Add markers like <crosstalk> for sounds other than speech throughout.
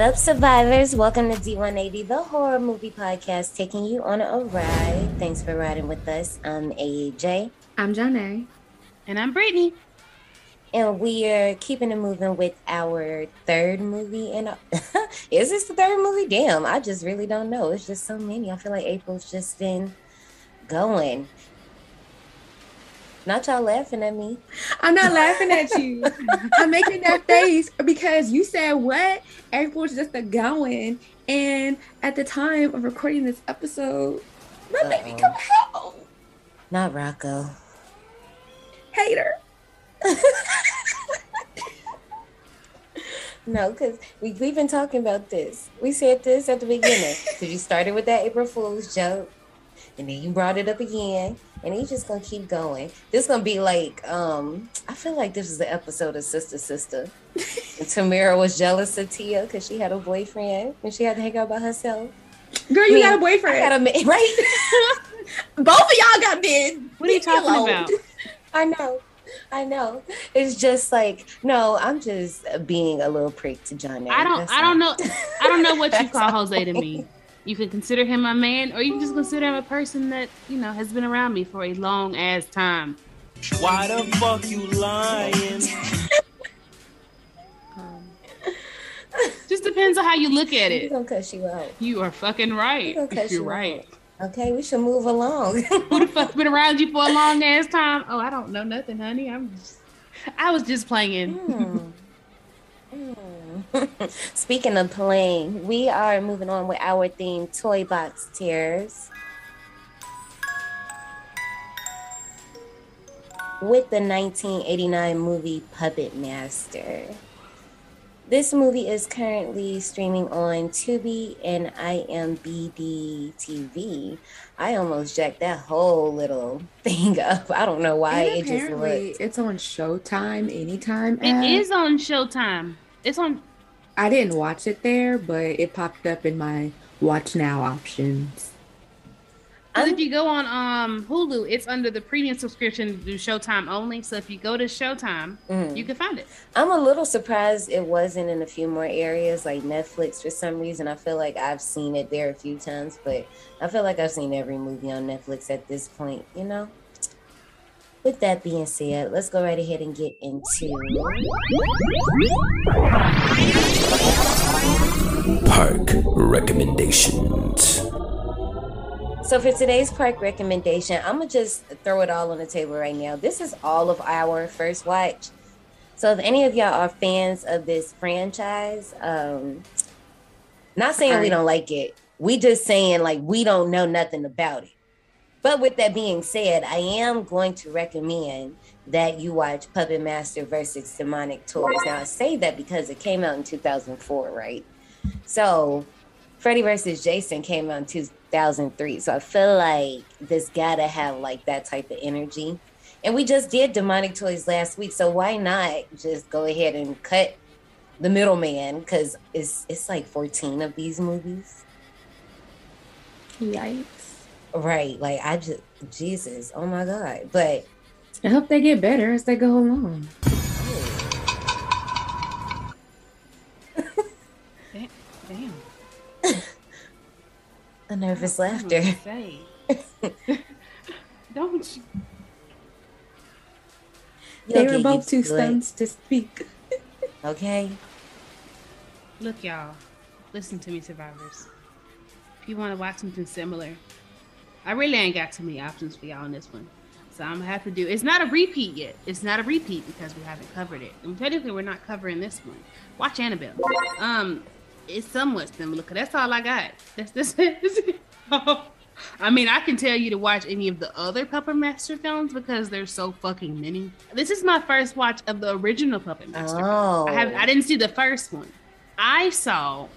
What up, survivors? Welcome to D180, the horror movie podcast, taking you on a ride. Thanks for riding with us. I'm AJ. I'm Janae. And I'm Brittany. And we are keeping it moving with our third movie. And <laughs> is this the third movie? Damn, I just really don't know. It's just so many. I feel like April's just been going. Not y'all laughing at me. I'm not laughing at you. I'm making that face because you said what? April's just a going. And at the time of recording this episode, my Uh-oh. baby come home. Not Rocco. Hater. <laughs> no, because we, we've been talking about this. We said this at the beginning. <laughs> Because you started with that April Fool's joke, and then you brought it up again and he's just gonna keep going. This gonna be like, um, I feel like this is the episode of Sister Sister. <laughs> and Tamera was jealous of Tia because she had a boyfriend and she had to hang out by herself. Girl, you I mean, got a boyfriend. I got a man, <laughs> right? <laughs> Both of y'all got men. What are you talking alone. about? I know. I know. It's just like no, I'm just being a little prick to John. I don't. That's I don't know. I don't know what you call Jose to me. You can consider him a man, or you can just consider him a person that you know has been around me for a long ass time. Why the fuck you lying? um, just depends on how you look at it. Gonna cuss you out. You are fucking right. You're you right. Out. Okay, we should move along. Who the fuck's been around you for a <laughs> long ass time? Oh, I don't know nothing, honey. I'm just, I was just playing. Mm. Mm. <laughs> Speaking of playing, we are moving on with our theme Toy Box Terrors. With the 1989 movie Puppet Master. This movie is currently streaming on Tubi and IMBD TV. I almost jacked that whole little <laughs> thing up. I don't know why and it just looked. It's on Showtime anytime. It is on Showtime. It's on I didn't watch it there, but it popped up in my watch now options. if you go on um Hulu, it's under the premium subscription to Showtime only. So if you go to Showtime, mm. you can find it. I'm a little surprised it wasn't in a few more areas like Netflix for some reason. I feel like I've seen it there a few times, but I feel like I've seen every movie on Netflix at this point, you know? With that being said, let's go right ahead and get into park recommendations. So for today's park recommendation, I'm gonna just throw it all on the table right now. This is all of our first watch. So if any of y'all are fans of this franchise, um, not saying we don't like it, we just saying like we don't know nothing about it. But with that being said, I am going to recommend that you watch Puppet Master versus Demonic Toys. Now, I say that because it came out in 2004, right? So, Freddy versus Jason came out in 2003. So, I feel like this gotta have like that type of energy. And we just did Demonic Toys last week. So, why not just go ahead and cut the middleman? Because it's, it's like 14 of these movies. Yikes. Right. Like I just Jesus. Oh my God. But I hope they get better as they go along. Damn. A nervous laughter. <laughs> Don't you? They were both too stunned to speak. okay. Look, y'all. Listen to me, survivors. If you want to watch something similar, I really ain't got too many options for y'all on this one. So I'm gonna have to do. It's not a repeat yet. It's not a repeat because we haven't covered it. And technically, we're not covering this one. Watch Annabelle. Um, it's somewhat similar. Cause that's all I got. That's this. <laughs> I mean, I can tell you to watch any of the other Puppet Master films because there's so fucking many. This is my first watch of the original Puppet Master. Oh. I have. I didn't see the first one. I saw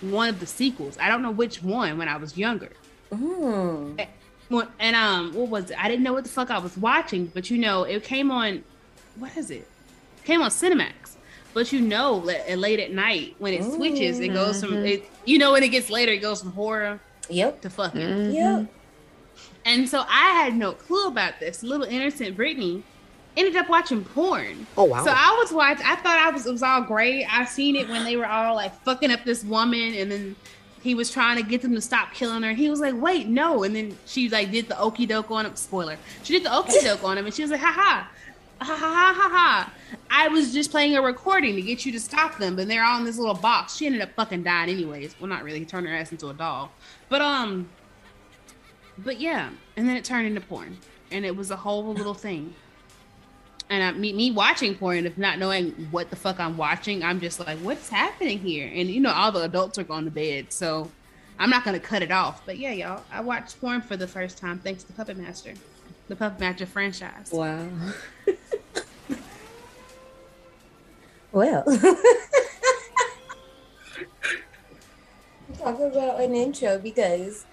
one of the sequels. I don't know which one when I was younger. Mm. And, and um, what was it? I didn't know what the fuck I was watching, but you know, it came on. What is it? it came on Cinemax. But you know, late at night when it switches, it goes from mm-hmm. it. You know, when it gets later, it goes from horror. Yep. To fucking. Mm-hmm. Yep. And so I had no clue about this. Little innocent Brittany ended up watching porn. Oh wow. So I was watching. I thought I was it was all great. I seen it when they were all like fucking up this woman, and then he was trying to get them to stop killing her. He was like, "Wait, no!" And then she like did the okey doke on him. Spoiler: she did the okey doke on him, and she was like, "Ha ha." Ha ha ha ha ha! I was just playing a recording to get you to stop them, but they're all in this little box. She ended up fucking dying anyways. Well, not really. He turned her ass into a doll, but um, but yeah. And then it turned into porn, and it was a whole little thing and I, me, me watching porn, if not knowing what the fuck I'm watching, I'm just like, what's happening here? And you know, all the adults are going to bed, so I'm not gonna cut it off. But yeah, y'all, I watched porn for the first time thanks to Puppet Master, the Puppet Master franchise. Wow. <laughs> Well, <laughs> talk about an intro because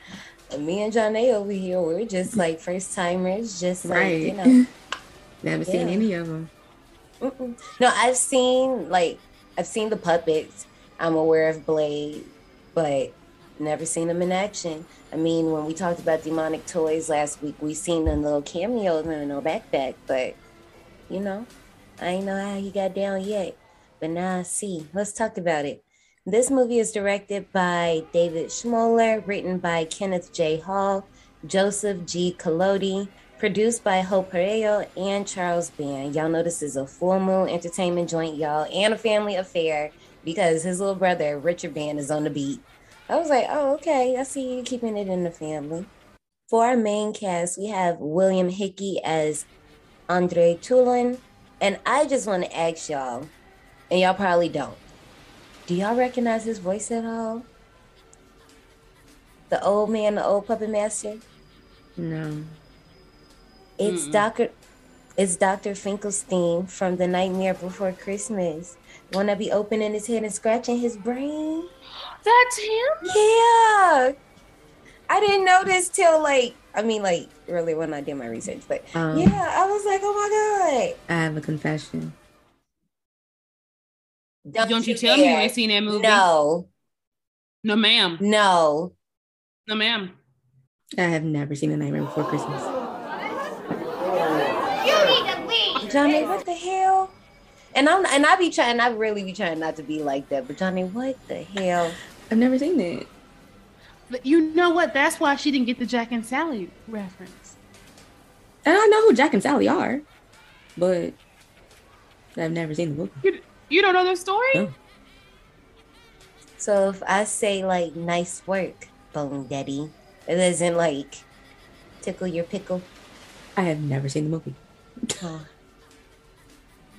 me and Janae over here, we're just like first timers, just like Right. you know. <laughs> Never seen any of them. Mm-mm. No, I've seen like I've seen the puppets. I'm aware of Blade, but never seen them in action. I mean, when we talked about demonic toys last week, we seen them little cameos in no backpack, but you know, I ain't know how he got down yet. But now I see. Let's talk about it. This movie is directed by David Schmoeller, written by Kenneth J. Hall, Joseph G. Collodi, produced by Hope Perello and Charles Band. Y'all know this is a full moon entertainment joint, y'all, and a family affair because his little brother, Richard Band, is on the beat. I was like, oh, okay, I see you keeping it in the family. For our main cast, we have William Hickey as Andre Toulon. And I just want to ask y'all, and y'all probably don't, do y'all recognize his voice at all? The old man, the old puppet master? No. It's. Doctor it's Dr. Finkelstein from The Nightmare Before Christmas. Wanna be opening his head and scratching his brain. That's him. Yeah. I didn't notice till like I mean like really when I did my research, but Um, yeah, I was like, oh my god. I have a confession. god. Don't you tell me you ain't seen that movie? No, no, ma'am, no. no, ma'am. I have never seen A Nightmare Before Christmas. Johnny, what the hell? And I'm and I be trying, I really be trying not to be like that, but Johnny, what the hell? I've never seen it. But you know what? That's why she didn't get the Jack and Sally reference. And I know who Jack and Sally are, but I've never seen the movie. You, you don't know their story? No. So if I say like nice work, Bone Daddy, it doesn't like tickle your pickle. I have never seen the movie. Oh.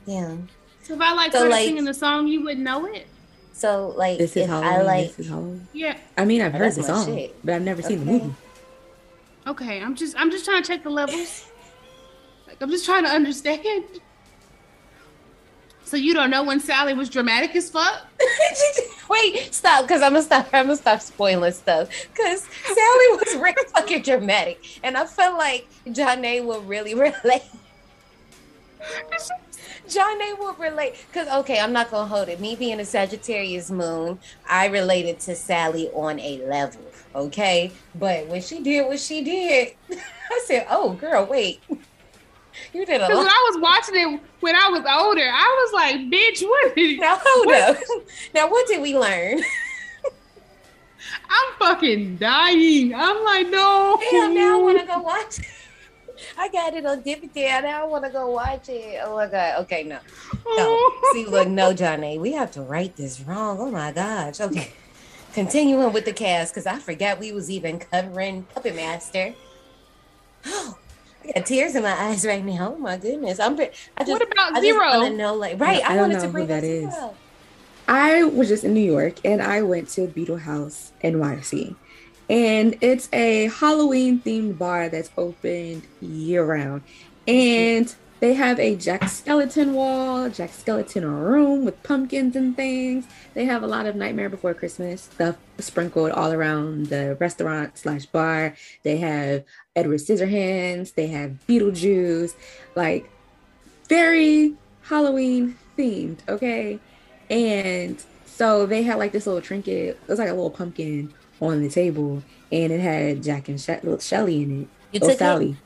Yeah. So if I like So, started like- singing the song, you wouldn't know it. So like This is if Halloween. I like this is Halloween. Yeah. I mean, I've Oh, heard the song, shit. but I've never seen the movie. Okay. I'm just I'm just trying to check the levels. Like I'm just trying to understand. So you don't know when Sally was dramatic as fuck? <laughs> Wait, stop, because I'm gonna stop. I'm gonna stop spoiling stuff. Because Sally was <laughs> really fucking dramatic, and I felt like Janae will really <laughs> relate. Janae will relate. Because okay, I'm not gonna hold it. Me being a Sagittarius moon, I related to Sally on a level. Okay, but when she did what she did, <laughs> I said, "Oh, girl, wait." <laughs> You did a Because when. I was watching it when I was older, I was like, bitch, what did <laughs> Now hold up. Now what did we learn? I'm fucking dying. I'm like, no. Damn, now I want to go watch. I got it on DVD. Now I want to go watch it. Oh my god. Okay, no. No. See, look, no, Johnny. We have to write this wrong. Oh my gosh. Okay. Continuing with the cast, because I forgot we was even covering Puppet Master. Oh, <gasps> I got tears in my eyes right now. Oh my goodness. I'm. pre- I just, What about I just Zero? want to know, like, right? I I, don't wanted know to who bring that that is. Zero. I was just in New York and I went to Beetle House NYC. And it's a Halloween themed bar that's open year round. And they have a Jack Skellington wall, Jack Skellington room with pumpkins and things. They have a lot of Nightmare Before Christmas stuff sprinkled all around the restaurant slash bar. They have Edward Scissorhands, they have Beetlejuice, like very Halloween themed, okay? And so they had like this little trinket. It was like a little pumpkin on the table, and it had Jack and she- Shelly in it. You Oh, took Sally.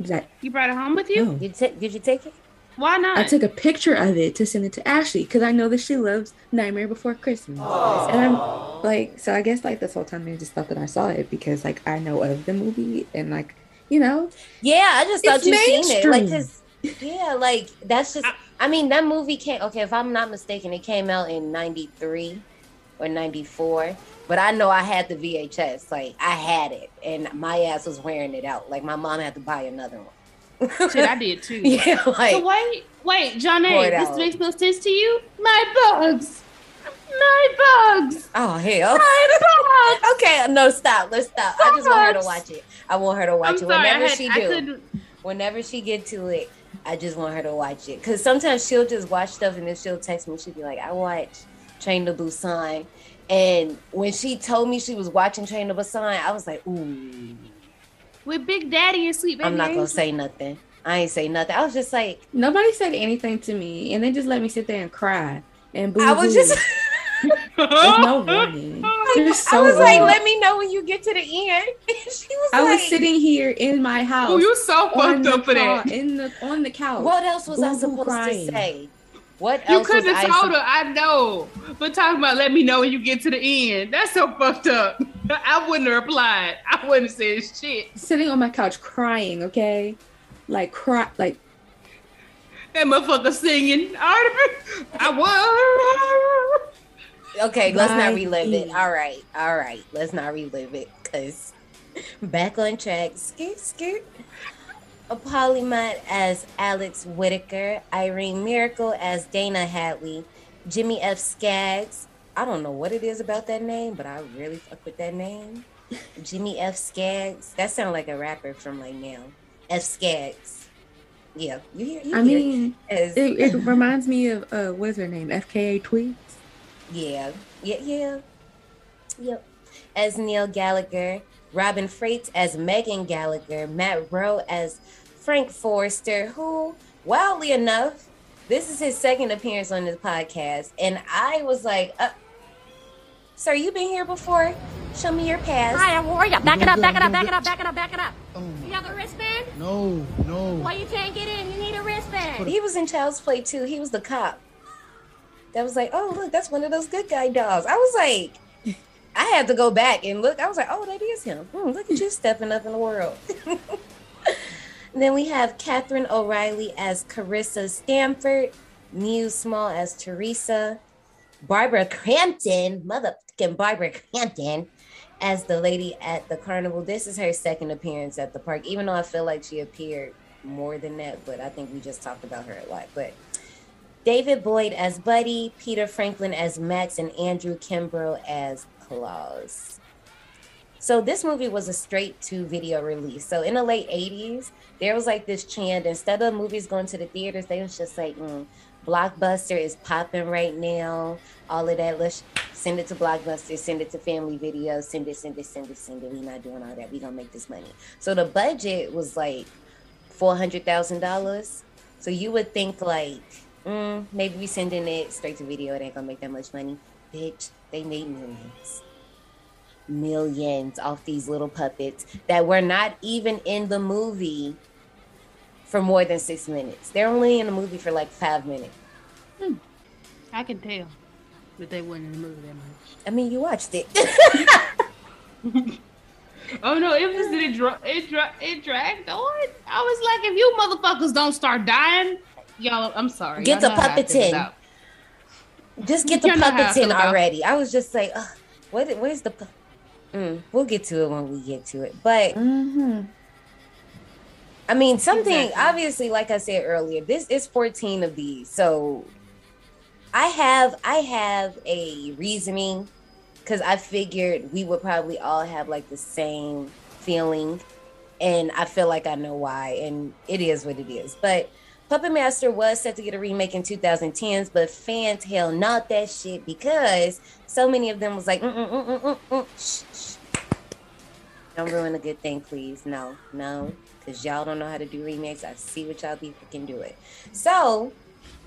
That You brought it home with you? no. Did you, ta- did you take it? Why not? I took a picture of it to send it to Ashley because I know that she loves Nightmare Before Christmas. And I'm like, so I guess like this whole time I just thought that I saw it because like I know of the movie and like, you know, Yeah, I just thought you seen it. Like, mainstream. 'cause- yeah, like that's just. I mean, that movie came. Okay, if I'm not mistaken, it came out in '93 or '94. But I know I had the VHS. Like I had it, and my ass was wearing it out. Like my mom had to buy another one. Shit, I did too. <laughs> yeah, like So wait, wait, John it this out. makes no sense to you? My bugs. My bugs. oh hell. My bugs. <laughs> okay, no, stop. Let's stop. I just want her to watch it. I want her to watch I'm it sorry, whenever had, she do. whenever she get to it, I just want her to watch it. Cause sometimes she'll just watch stuff and then she'll text me. She'll be like, "I watched Train to Busan," and when she told me she was watching Train to Busan, I was like, "Ooh." With Big Daddy and Sweet Baby I'm not gonna say nothing. I ain't say nothing. I was just like, nobody said anything to me and they just let me sit there and cry and boo. I was just, There's <laughs> no warning. So I was like, let me know when you get to the end. <laughs> she was I like, was sitting here in my house. Oh, you so fucked the up for that. in the on the couch. what else was I Boo-hoo supposed crying. to say? What You else was couldn't have told sup- her, I know. But talking about let me know when you get to the end. That's so fucked up. <laughs> I wouldn't have replied. I wouldn't have said shit. sitting on my couch crying, okay? Like cry like That motherfucker singing. <laughs> I was. Okay, let's not relive it. All right, all right. Let's not relive it because back on track. Scoot, scoot. A Paul Le Mat as Alex Whitaker, Irene Miracle as Dana Hadley, Jimmy F. Skaggs. I don't know what it is about that name, but I really fuck with that name. <laughs> Jimmy F. Skaggs. That sounds like a rapper from like now. F. Skaggs. Yeah, you hear? You I hear mean As- it, it <laughs> reminds me of uh what's her name? FKA twigs. Yeah, yeah, yeah. Yep. As Neil Gallagher, Robin Frates as Megan Gallagher, Matt Roe as Frank Forrester, who, wildly enough, this is his second appearance on this podcast. And I was like, uh, Sir, you been here before? Show me your pass. Hi, how are ya? Back it up, back it up, back it up, back it up, back it up. You have a wristband? No, no. Why you can't get in? You need a wristband. He was in Child's Play too. He was the cop. That was like, oh look, that's one of those good guy dolls. I was like, I had to go back and look. I was like, oh, that is him. Hmm, look at you stepping up in the world. <laughs> Then we have Kathryn O'Reilly as Carissa Stanford, Mews Small as Teresa, Barbara Crampton, motherfucking Barbara Crampton, as the lady at the carnival. This is her second appearance at the park, even though I feel like she appeared more than that, but I think we just talked about her a lot. But David Boyd as Buddy, Peter Frankland as Max, and Andrew Kimbrough as Claus. So this movie was a straight to video release. So in the late 80s, there was like this trend. Instead of movies going to the theaters, they was just like, mm, Blockbuster is popping right now. All of that. Let's send it to Blockbuster, send it to Family Video, send it, send it, send it, send it. We're not doing all that. We're gonna make this money. So the budget was like four hundred thousand dollars. So you would think like, mm, maybe we sending it straight to video. It ain't gonna make that much money. Bitch, they made millions millions off these little puppets that were not even in the movie for more than six minutes. They're only in the movie for like five minutes. Hmm. I can tell that they weren't in the movie that much. I mean, you watched it. <laughs> Oh no, it was it dra- it dra- it dragged on. I was like, if you motherfuckers don't start dying, y'all, I'm sorry. Get the know how I puppets feel in. about- Just get the You know puppets in already. I was just like, Ugh, what? Where's the? pu- Mm, we'll get to it when we get to it. But Mm-hmm. I mean, something Exactly. obviously, like I said earlier, this is 14 of these. So I have I have a reasoning because I figured we would probably all have like the same feeling. And I feel like I know why. And it is what it is. But Puppet Master was set to get a remake in 2010s, but fans hell not that shit because so many of them was like, mm mm mm mm mm mm. Shh, shh. Don't ruin a good thing, please. No, no, because y'all don't know how to do remakes. I see what y'all people can do it. So,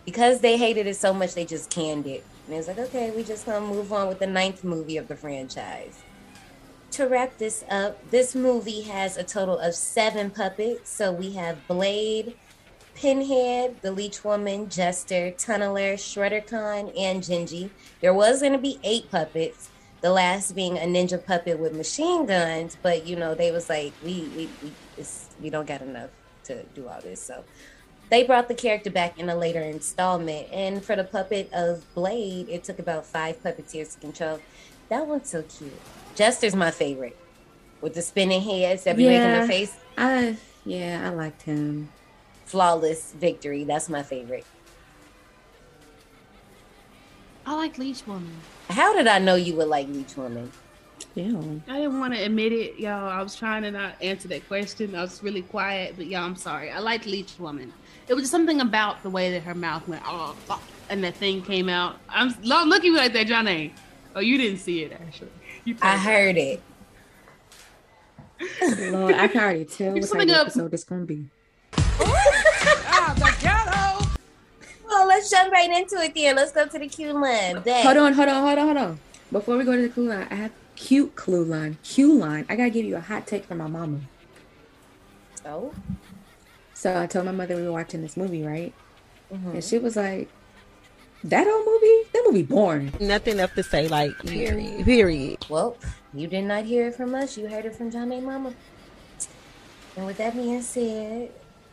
because they hated it so much, they just canned it. And it's like, okay, we just gonna move on with the ninth movie of the franchise. to wrap this up, this movie has a total of seven puppets. So we have Blade, Pinhead, the Leech Woman, Jester, Tunneler, Shredder Khan, and Gingy. There was going to be eight puppets. The last being a ninja puppet with machine guns, but you know they was like, we we we it's, we don't got enough to do all this, so they brought the character back in a later installment. And for the puppet of Blade, it took about five puppeteers to control. That one's so cute. Jester's my favorite, with the spinning heads that be making Yeah. their face I yeah, I liked him. Flawless victory. That's my favorite. I like Leech Woman. How did I know you would like Leech Woman? Yeah. I didn't want to admit it, y'all. I was trying to not answer that question. I was really quiet, but y'all, I'm sorry. I like Leech Woman. It was something about the way that her mouth went, oh, and that thing came out. I'm don't at me like that, Johnny. Oh, you didn't see it, actually. You I told heard it. Lord, I can already tell <laughs> Keep what something type of up. episode it's gonna be. Well, let's jump right into it then. Let's go to the Q line. Bet. Hold on, hold on, hold on, hold on. Before we go to the clue line, I have cute clue line. Q line. I gotta give you a hot take from my mama. Oh. So I told my mother we were watching this movie, right? mhm. And she was like, "That old movie? That movie boring." Nothing left to say, like, period. Period. Well, you did not hear it from us. You heard it from Janae. Mama. And with that being said,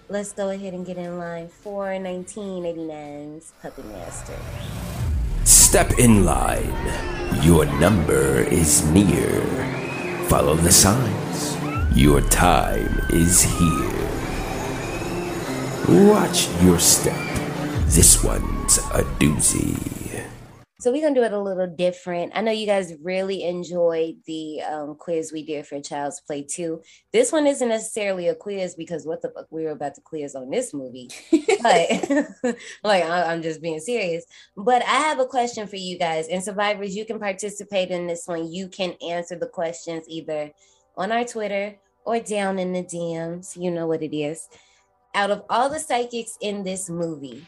let's go ahead and get in line for 1989's Puppet Master. Step in line. Your number is near. Follow the signs. Your time is here. Watch your step. This one's a doozy. So we're gonna do it a little different. I know you guys really enjoyed the um, quiz we did for Child's Play 2. This one isn't necessarily a quiz because what the fuck we were about to quiz on this movie. But <laughs> like I, I'm just being serious. But I have a question for you guys. And survivors, you can participate in this one. You can answer the questions either on our Twitter or down in the DMs. You know what it is. Out of all the psychics in this movie,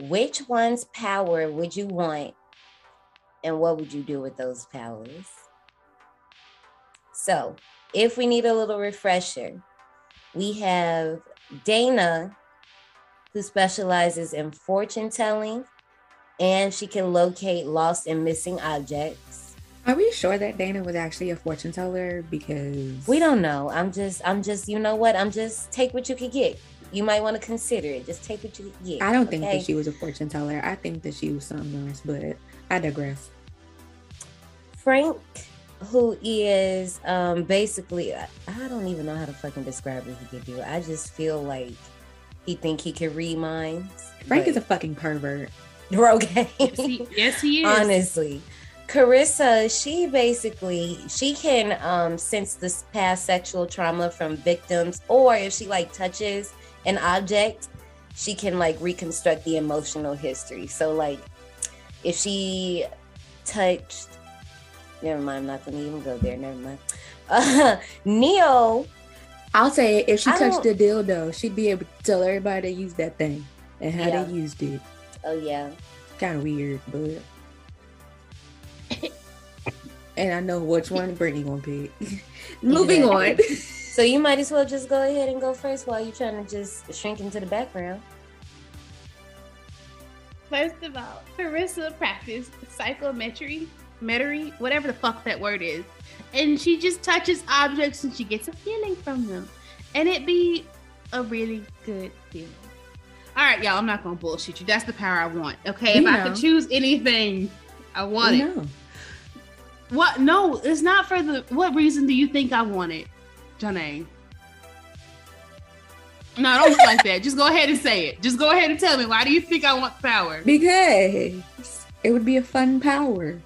which one's power would you want? And what would you do with those powers? So if we need a little refresher we have dana who specializes in fortune telling and she can locate lost and missing objects. Are we sure that Dana was actually a fortune teller? Because we don't know. I'm just i'm just you know what? I'm just take what you could get you might want to consider it just take what you could get I don't think okay? that she was a fortune teller. I think that she was something else, but I digress. Frank, who is um basically I I don't even know how to fucking describe what he could do. I just feel like he think he can read minds. Frank is a fucking pervert. <laughs> okay. Yes, he, yes, he is. Honestly. Carissa, she basically she can um sense this past sexual trauma from victims, or if she like touches an object, she can like reconstruct the emotional history. So like if she touched never mind, I'm not gonna even go there, never mind. Uh, <laughs> Neo, I'll say if she I touched the dildo, she'd be able to tell everybody to use that thing and how Yeah. they used it. oh yeah. Kind of weird, but. <laughs> and I know which one Brittany gonna pick. <laughs> Moving on. So you might as well just go ahead and go first while you're trying to just shrink into the background. First of all, Carissa practiced psychometry, metry, whatever the fuck that word is. And she just touches objects and she gets a feeling from them. And it be a really good feeling. All right, y'all, I'm not gonna bullshit you. That's the power I want. Okay, if We I could choose anything, I want it. no. What? No, it's not for the. What reason do you think I want it, Janae? No, don't look like that. Just go ahead and say it. Just go ahead and tell me why do you think I want power? Because it would be a fun power.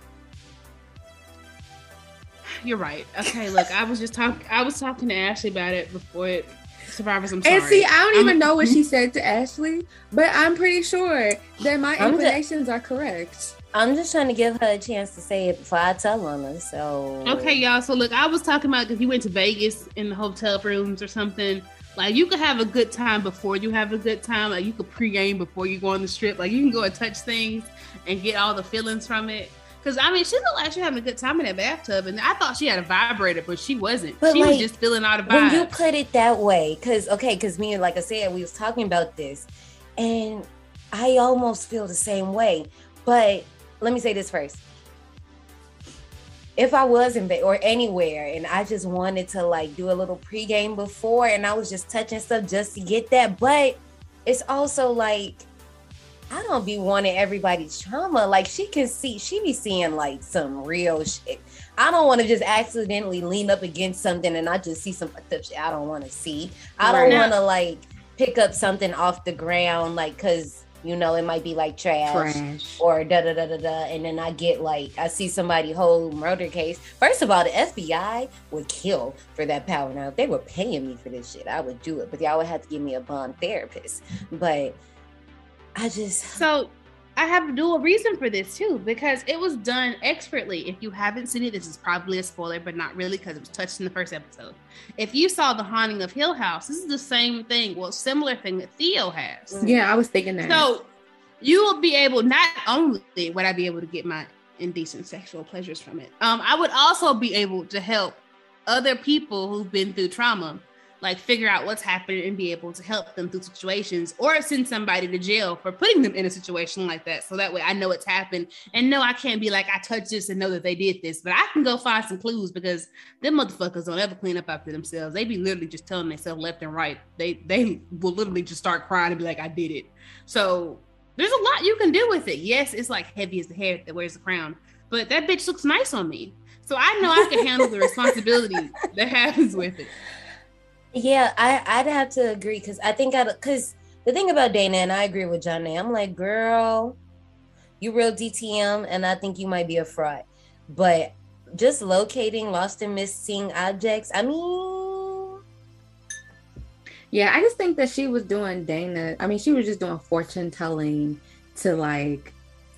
You're right. Okay, look, I was just talking. I was talking to Ashley about it before it. Survivors, I'm sorry. And see, I don't I'm- even know what she said to Ashley, but I'm pretty sure that my I'm inclinations are correct. I'm just trying to give her a chance to say it before I tell on her. So Okay, y'all. So look, I was talking about if you went to Vegas in the hotel rooms or something. Like you could have a good time before you have a good time. Like you could pregame before you go on the strip. Like you can go and touch things and get all the feelings from it. Because I mean, she looked like she having a good time in that bathtub, and I thought she had a vibrator, but she wasn't. But, she was just feeling all the when you put it that way, because okay, because me and like I said, we was talking about this, and I almost feel the same way. But let me say this first: if I was in bed or anywhere, and I just wanted to like do a little pregame before, and I was just touching stuff just to get that, but it's also like. I don't be wanting everybody's trauma. Like she can see, she be seeing like some real shit. I don't want to just accidentally lean up against something and I just see some fucked up shit I don't want to see. I don't Right. want to like pick up something off the ground, like because you know it might be like trash, Trash. or da da da da da, and then I get like I see somebody hold murder case. First of all, the FBI would kill for that power. Now if they were paying me for this shit, I would do it, but y'all would have to give me a bond therapist. But I just So I have a dual reason for this too, because it was done expertly. If you haven't seen it, this is probably a spoiler, but not really because it was touched in the first episode. If you saw The Haunting of Hill House, this is the same thing, well, similar thing that Theo has. Yeah, I was thinking that. So you will be able, not only would I be able to get my indecent sexual pleasures from it, um, I would also be able to help other people who've been through trauma, like figure out what's happening and be able to help them through situations or send somebody to jail for putting them in a situation like that. So that way I know it's happened and no, I can't be like, I touched this and know that they did this, but I can go find some clues because them motherfuckers don't ever clean up after themselves. They be literally just telling themselves left and right. They, they will literally just start crying and be like, I did it. So there's a lot you can do with it. Yes, it's like heavy as the hair that wears the crown, but that bitch looks nice on me. So I know I can handle the responsibility that happens with it. Yeah, I I'd have to agree because I think I because the thing about Dana and I agree with Johnny. I'm like, girl, you real DTM, and I think you might be a fraud. But just locating lost and missing objects, I mean, yeah, I just think that she was doing Dana. I mean, she was just doing fortune telling to like,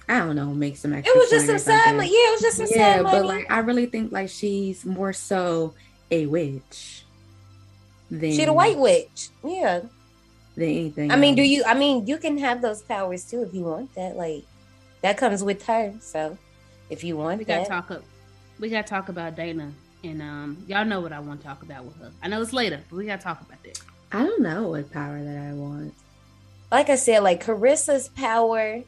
I don't know, make some extra. it was just some sad. money. Yeah, it was just some yeah, sad but money. like I really think like she's more so a witch than she the white witch. Yeah. than anything. I mean, do you? I mean, you can have those powers too if you want that. Like that comes with her. So if you want We gotta talk up. We gotta talk about Dana, and um, y'all know what I want to talk about with her. I know it's later, but we gotta talk about that. I don't know what power that I want. like I said, like Carissa's power,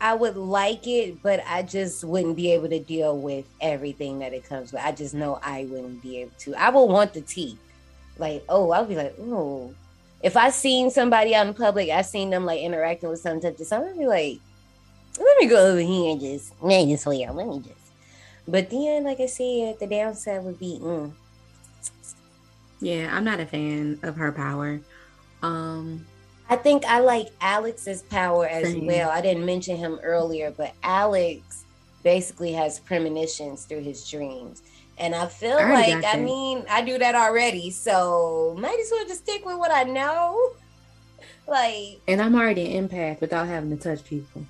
I would like it, but I just wouldn't be able to deal with everything that it comes with. I just know I wouldn't be able to. I would want the teeth. Like, oh, I'll be like, oh. If I seen somebody out in public, I seen them like interacting with some touch of something, I'd be like, let me go over here and just, man, this way, let me just. But then, like I said, the downside would be, mm, Yeah, I'm not a fan of her power. Um, I think I like Alex's power as Same. well. I didn't mention him earlier, but Alex basically has premonitions through his dreams. And I feel I like, I mean, I do that already. So might as well just stick with what I know. <laughs> Like, and I'm already an empath without having to touch people.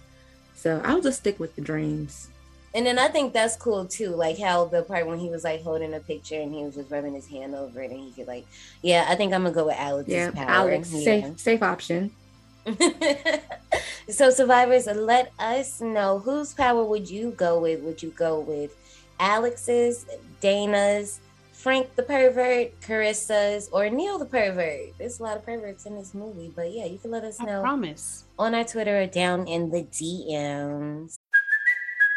So I'll just stick with the dreams. and then I think that's cool too. Like how the part when he was like holding a picture and he was just rubbing his hand over it and he could like, yeah, I think I'm gonna go with Alex's Yeah, power. Alex, Yeah. safe safe option. <laughs> so survivors let us know whose power would you go with would you go with alex's dana's frank the pervert carissa's or neil the pervert there's a lot of perverts in this movie but yeah you can let us I know promise. on our twitter or down in the dms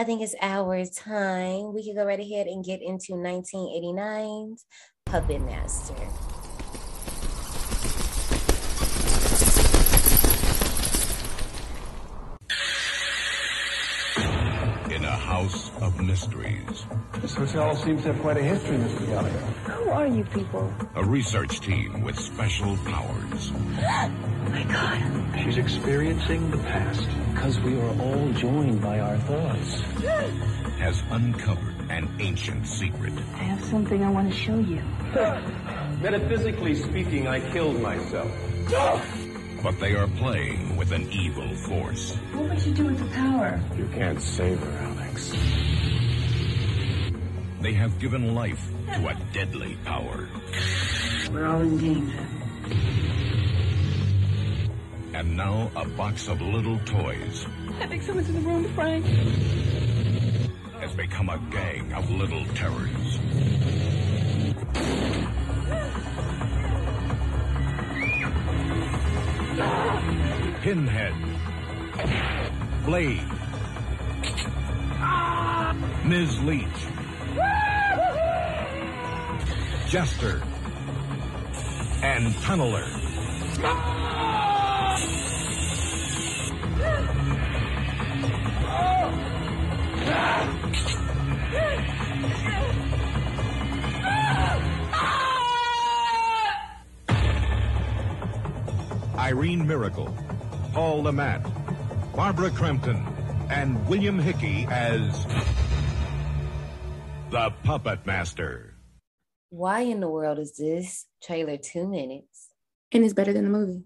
I think it's our time. We can go right ahead and get into 1989's puppet master house House of Mysteries. This hotel seems to have quite a history, Mr. Gallagher. Who are you people? A research team with special powers Oh <gasps> my god. She's experiencing the past. Because we are all joined by our thoughts. <gasps> has uncovered an ancient secret. I have something I want to show you. <laughs> Metaphysically speaking, I killed myself. <gasps> But they are playing with an evil force. What would you do with the power? You can't save her, Alex. They have given life to a deadly power. We're all in danger. And now a box of little toys I think someone's in the room, Frank. has become a gang of little terrors. Pinhead. Blade. Ms. Leech. Jester. And Tunneler. Irene Miracle, Paul Le Mat, Barbara Crampton, and William Hickey as the Puppet Master. Why in the world is this trailer two minutes? And it's better than the movie.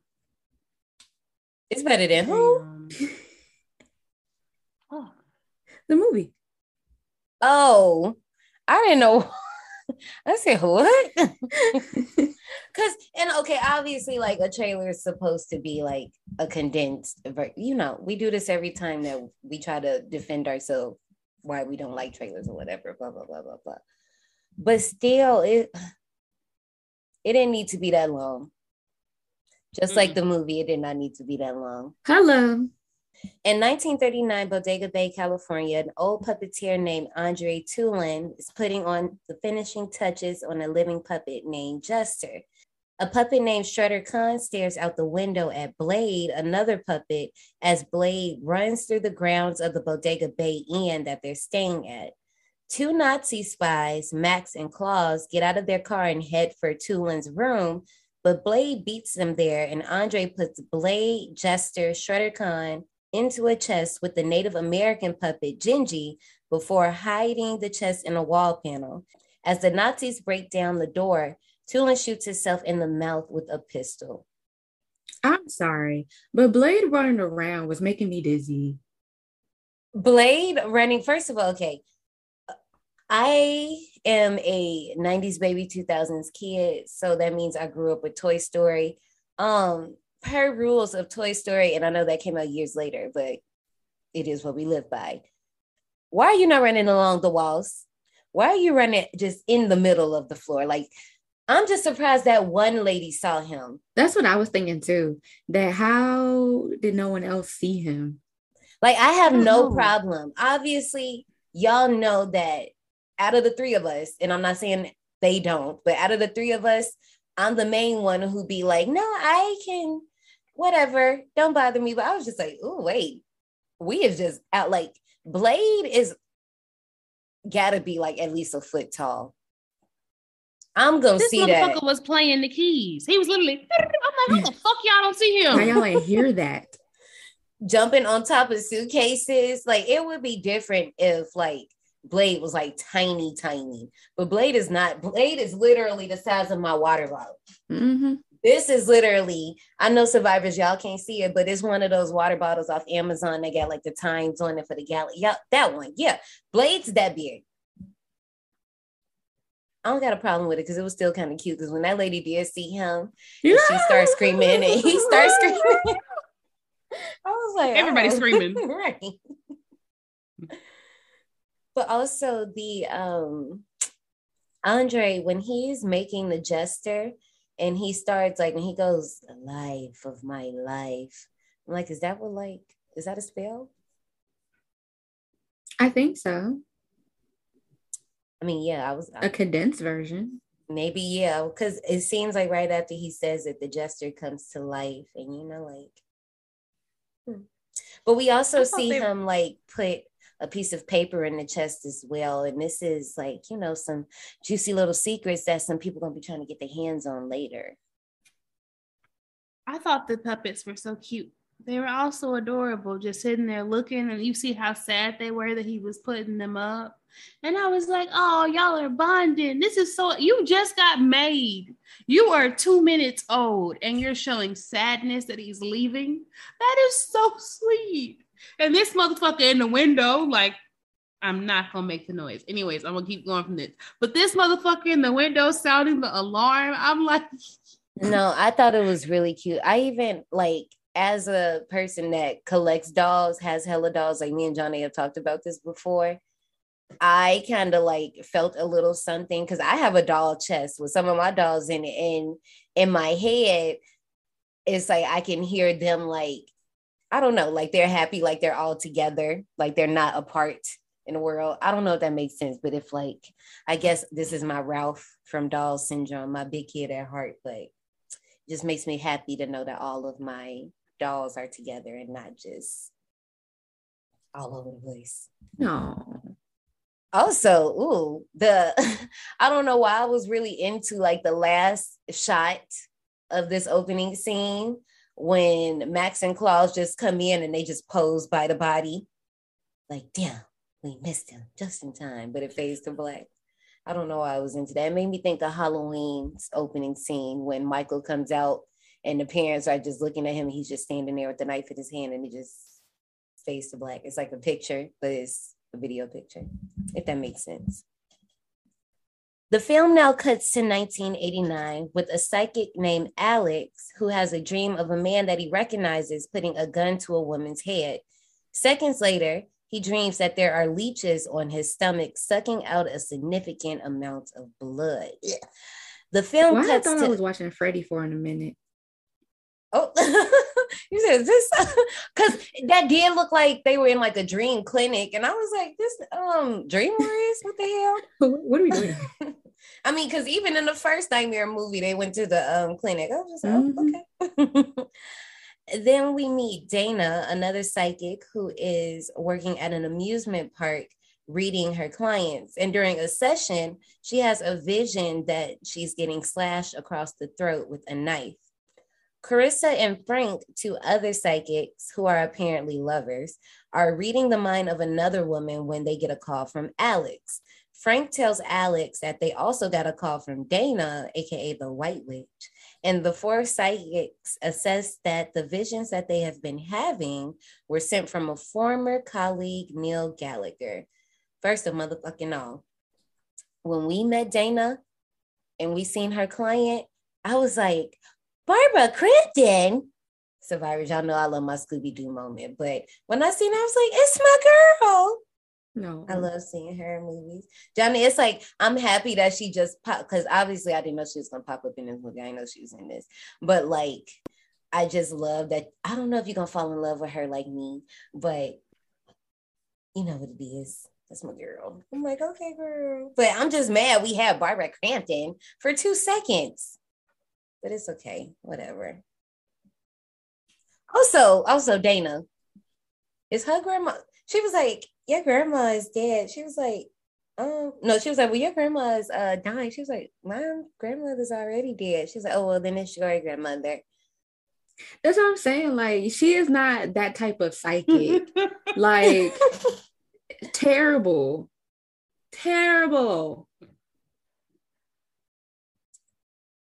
It's better than who? oh. The movie. Oh, I didn't know. <laughs> I said what? <laughs> Because and okay, obviously, like a trailer is supposed to be like a condensed. ver- You know, we do this every time that we try to defend ourselves why we don't like trailers or whatever. Blah blah blah blah blah. But still, it it didn't need to be that long. Just like mm. the movie, it did not need to be that long. Hello. In 1939, Bodega Bay, California, an old puppeteer named Andre Toulon is putting on the finishing touches on a living puppet named Jester. A puppet named Shredder Khan stares out the window at Blade, another puppet, as Blade runs through the grounds of the Bodega Bay Inn that they're staying at. Two Nazi spies, Max and Claus, get out of their car and head for Toulon's room, but Blade beats them there, and Andre puts Blade, Jester, Shredder Khan into a chest with the Native American puppet Gingy before hiding the chest in a wall panel. As the Nazis break down the door, Toulon shoots himself in the mouth with a pistol. I'm sorry, but Blade running around was making me dizzy. Blade running, first of all, okay. I am a 90s baby 2000s kid, so that means I grew up with Toy Story. Um, per rules of Toy Story, and I know that came out years later, but it is what we live by. Why are you not running along the walls? Why are you running just in the middle of the floor? Like, I'm just surprised that one lady saw him. That's what I was thinking too. That how did no one else see him? Like, I have I no know. problem. Obviously, y'all know that out of the three of us, and I'm not saying they don't, but out of the three of us, I'm the main one who be like, no, I can, whatever, don't bother me. But I was just like, oh, wait, we is just out like Blade is gotta be like at least a foot tall. I'm gonna This see motherfucker that. Motherfucker was playing the keys. He was literally. I'm like, how the fuck y'all don't see him? How y'all ain't hear that? <laughs> jumping on top of suitcases. Like it would be different if like Blade was like tiny, tiny. But Blade is not. Blade is literally the size of my water bottle. Mm-hmm. This is literally, I know survivors, y'all can't see it, but it's one of those water bottles off Amazon. They got like the times on it for the gallon. Yeah, that one. Yeah. Blade's that big. I don't got a problem with it because it was still kind of cute. Because when that lady did see him, and she started screaming and he started screaming. <laughs> I was like, Everybody oh, screaming. <laughs> right. But also the um Andre, when he's making the jester and he starts like when he goes, the life of my life. I'm like, is that what like is that a spell? I think so. I mean, yeah, I was A condensed version. maybe yeah, because it seems like right after he says it, the jester comes to life, and you know, like. hmm. But we also see they- him like put a piece of paper in the chest as well. And this is like, you know, some juicy little secrets that some people gonna be trying to get their hands on later. I thought the puppets were so cute. They were also adorable, just sitting there looking, and you see how sad they were that he was putting them up. And I was like, oh, y'all are bonding. This is so, you just got made. You are two minutes old and you're showing sadness that he's leaving. That is so sweet. And this motherfucker in the window, like, I'm not gonna make the noise. Anyways, I'm gonna keep going from this. But this motherfucker in the window sounding the alarm, I'm like, <laughs> no, I thought it was really cute. I even like as a person that collects dolls, has hella dolls, like me and Johnny have talked about this before. I kind of like felt a little something because I have a doll chest with some of my dolls in it. And in my head, it's like I can hear them like, I don't know, like they're happy, like they're all together, like they're not apart in the world. I don't know if that makes sense, but if like, I guess this is my Ralph from Doll Syndrome, my big kid at heart, like just makes me happy to know that all of my dolls are together and not just all over the place. No. Also ooh the <laughs> i don't know why i was really into like the last shot of this opening scene when max and claus just come in and they just pose by the body. Like damn we missed him just in time but it fades to black. I don't know why i was into that. It made me think of halloween's opening scene when michael comes out and the parents are just looking at him he's just standing there with the knife in his hand and it just fades to black it's like a picture but it's a video picture, if that makes sense. The film now cuts to 1989 with a psychic named Alex who has a dream of a man that he recognizes putting a gun to a woman's head. Seconds later, he dreams that there are leeches on his stomach sucking out a significant amount of blood. The film cuts I thought to I was watching Freddy for in a minute. Oh, <laughs> you said this <laughs> because that did look like they were in like a dream clinic, and I was like, "This um Dream Warriors, what the hell? <laughs> what are we doing?" I mean, because even in the first Nightmare movie, they went to the um clinic. I was just like, mm-hmm. oh, okay. then we meet Dana, another psychic who is working at an amusement park reading her clients. And during a session, she has a vision that she's getting slashed across the throat with a knife. Carissa and Frank, two other psychics who are apparently lovers, are reading the mind of another woman when they get a call from Alex. Frank tells Alex that they also got a call from Dana, aka the White Witch. And the four psychics assess that the visions that they have been having were sent from a former colleague, Neil Gallagher. First of motherfucking all, when we met Dana and we seen her client, I was like, Barbara Crampton. Survivors, y'all know I love my Scooby Doo moment. But when I seen her, I was like, it's my girl. No. I love seeing her in movies. Johnny, it's like I'm happy that she just popped because obviously I didn't know she was gonna pop up in this movie. I know she was in this, but like I just love that. I don't know if you're gonna fall in love with her like me, but you know what it is. That's my girl. I'm like, okay, girl. But I'm just mad we had Barbara Crampton for two seconds but it's okay. Whatever. Also, also Dana, is her grandma? She was like, "Your grandma is dead." She was like, "Um, no." She was like, "Well, your grandma is uh dying." She was like, "My grandmother's already dead." She's like, "Oh well, then it's your grandmother." That's what I'm saying. Like, she is not that type of psychic. <laughs> like, terrible, terrible.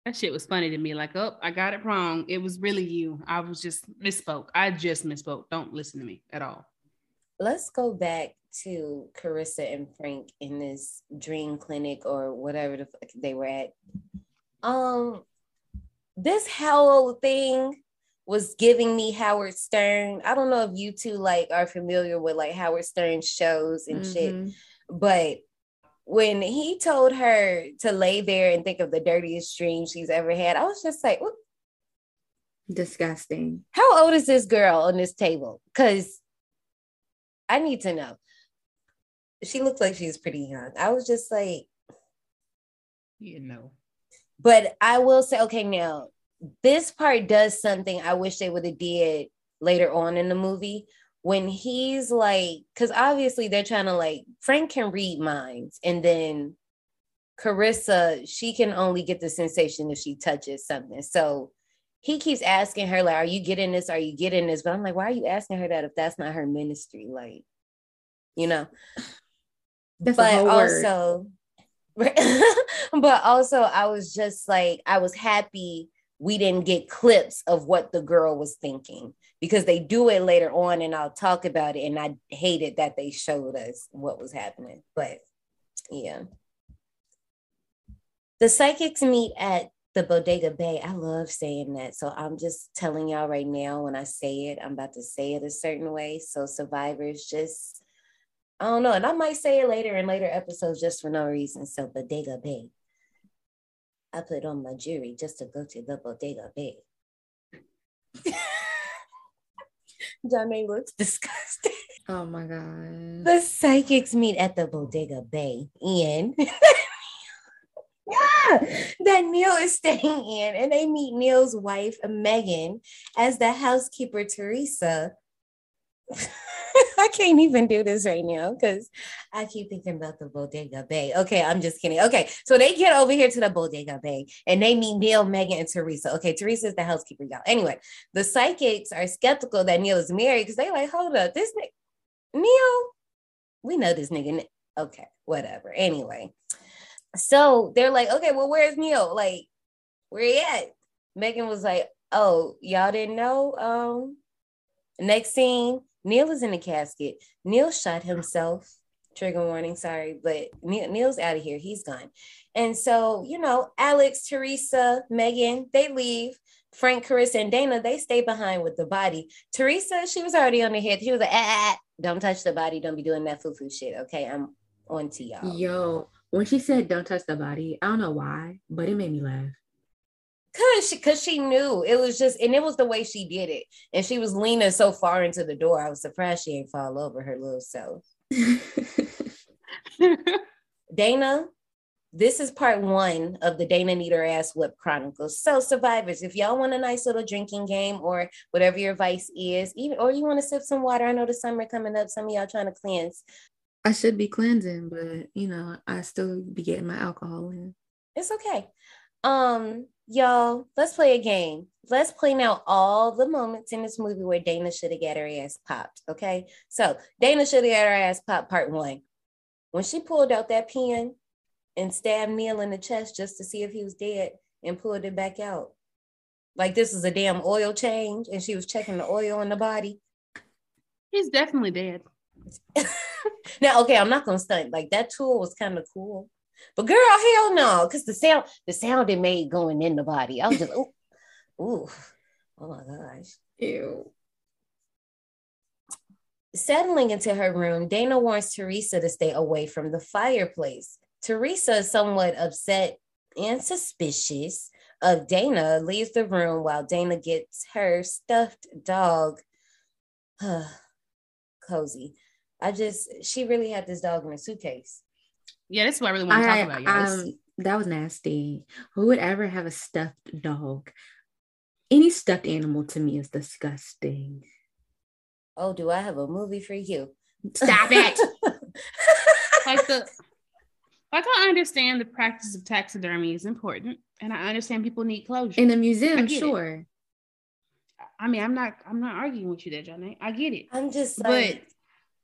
That shit was funny to me. Like, oh, I got it wrong. It was really you. I was just misspoke. I just misspoke. Don't listen to me at all. Let's go back to Carissa and Frank in this dream clinic or whatever the fuck they were at. Um, this Howell thing was giving me Howard Stern. I don't know if you two like are familiar with like Howard Stern shows and mm-hmm. shit, but when he told her to lay there and think of the dirtiest dream she's ever had, I was just like, disgusting. How old is this girl on this table? Because I need to know. She looked like she's pretty young. I was just like, you know. But I will say, okay, now this part does something I wish they would have did later on in the movie, when he's like, because obviously they're trying to like Frank can read minds, and then Carissa she can only get the sensation if she touches something. So he keeps asking her like, "Are you getting this? Are you getting this?" But I'm like, why are you asking her that if that's not her ministry? Like, you know. That's but also, <laughs> but also, I was just like, I was happy we didn't get clips of what the girl was thinking because they do it later on, and I'll talk about it. And I hated that they showed us what was happening, but yeah. The psychics meet at the Bodega Bay. I love saying that. So I'm just telling y'all right now when I say it, I'm about to say it a certain way. So survivors just, I don't know. And I might say it later in later episodes just for no reason. So Bodega Bay. I put on my jewelry just to go to the Bodega Bay. <laughs> Johnny looks disgusted. <laughs> Oh my god. The psychics meet at the Bodega Bay Inn. <laughs> yeah, that Neil is staying in, and they meet Neil's wife, Megan, as the housekeeper, Teresa. <laughs> I can't even do this right now because I keep thinking about the Bodega Bay. Okay, I'm just kidding. Okay, so they get over here to the Bodega Bay and they meet Neil, Megan, and Teresa. Okay, Teresa is the housekeeper, y'all. Anyway, the psychics are skeptical that Neil is married because they like, hold up, this ni- Neil, we know this nigga. Okay, whatever. Anyway, so they're like, okay, well, where's Neil? Like, where he at? Megan was like, oh, y'all didn't know? Um, next scene, Neil is in the casket. Neil shot himself. Trigger warning, sorry, but Neil, Neil's out of here. He's gone. And so, you know, Alex, Teresa, Megan, they leave. Frank, Carissa, and Dana, they stay behind with the body. Teresa, she was already on the head. She was like, ah, ah, don't touch the body. Don't be doing that foo-foo shit. Okay, I'm on to y'all. Yo, when she said don't touch the body, I don't know why, but it made me laugh. Cause she, cause she knew it was just, and it was the way she did it, and she was leaning so far into the door. I was surprised she ain't fall over her little self. <laughs> Dana, this is part one of the Dana Need Her Ass Whip Chronicles. So, survivors, if y'all want a nice little drinking game or whatever your vice is, even or you want to sip some water, I know the summer coming up. Some of y'all trying to cleanse. I should be cleansing, but you know, I still be getting my alcohol in. It's okay. Um, y'all, let's play a game. Let's play now all the moments in this movie where Dana should have got her ass popped. Okay. So Dana should have got her ass popped, part one. When she pulled out that pen and stabbed Neil in the chest just to see if he was dead and pulled it back out. Like this is a damn oil change, and she was checking the oil in the body. He's definitely dead. <laughs> now, okay, I'm not gonna stunt. Like that tool was kind of cool. But girl, hell no, because the sound, the sound it made going in the body. I was just, ooh, ooh, oh my gosh. Ew. Settling into her room, Dana wants Teresa to stay away from the fireplace. Teresa is somewhat upset and suspicious of Dana, leaves the room while Dana gets her stuffed dog <sighs> cozy. I just, she really had this dog in a suitcase. Yeah, that's what I really want to I- talk about. Y'all. Um, that was nasty. Who would ever have a stuffed dog? Any stuffed animal to me is disgusting. Oh, do I have a movie for you? Stop it. <laughs> like the like I understand the practice of taxidermy is important, and I understand people need closure. In a I museum, get it. sure. I mean, I'm not I'm not arguing with you there, Johnny. I get it. I'm just But like,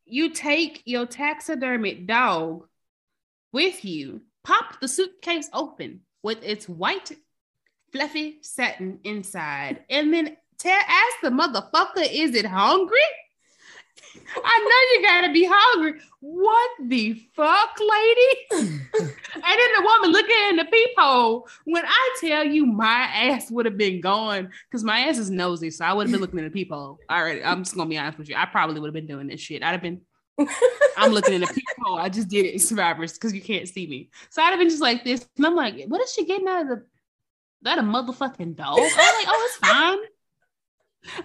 you take your taxidermic dog with you, pop the suitcase open with its white, fluffy satin inside, and then tell ask the motherfucker, is it hungry? I know you gotta be hungry. What the fuck, lady? <laughs> and then the woman looking in the peephole. When I tell you my ass would have been gone, because my ass is nosy, so I would have been looking in the peephole. All right, I'm just gonna be honest with you. I probably would have been doing this shit. I'd have been I'm looking in the peephole. I just did it, survivors, because you can't see me. So I'd have been just like this. And I'm like, what is she getting out of the that a motherfucking dog? I'm like, oh, it's fine.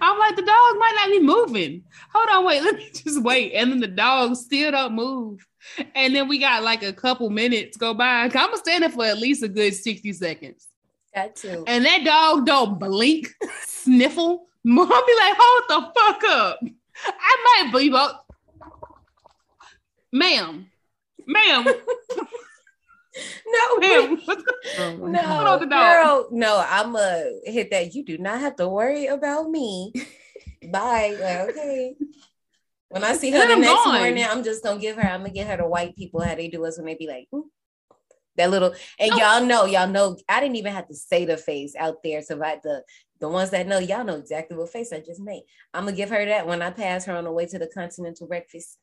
I'm like, the dog might not be moving. Hold on, wait, <laughs> let me just wait. And then the dog still don't move. And then we got like a couple minutes go by. I'm gonna stand there for at least a good 60 seconds. got to. And that dog don't blink, <laughs> sniffle. <laughs> Mom be like, hold the fuck up. I might be both. Ma'am. Ma'am. <laughs> No, Ma'am. <laughs> no, Hold on, the dog. girl. No, I'm gonna hit that. You do not have to worry about me. <laughs> Bye. Like, okay. When I see her the next gone. morning, I'm just gonna give her. I'm gonna get her to white people how they do us when they be like "Mm." that little. And y'all know, y'all know. I didn't even have to say the face out there. So I the the ones that know, y'all know exactly what face I just made. I'm gonna give her that when I pass her on the way to the continental breakfast.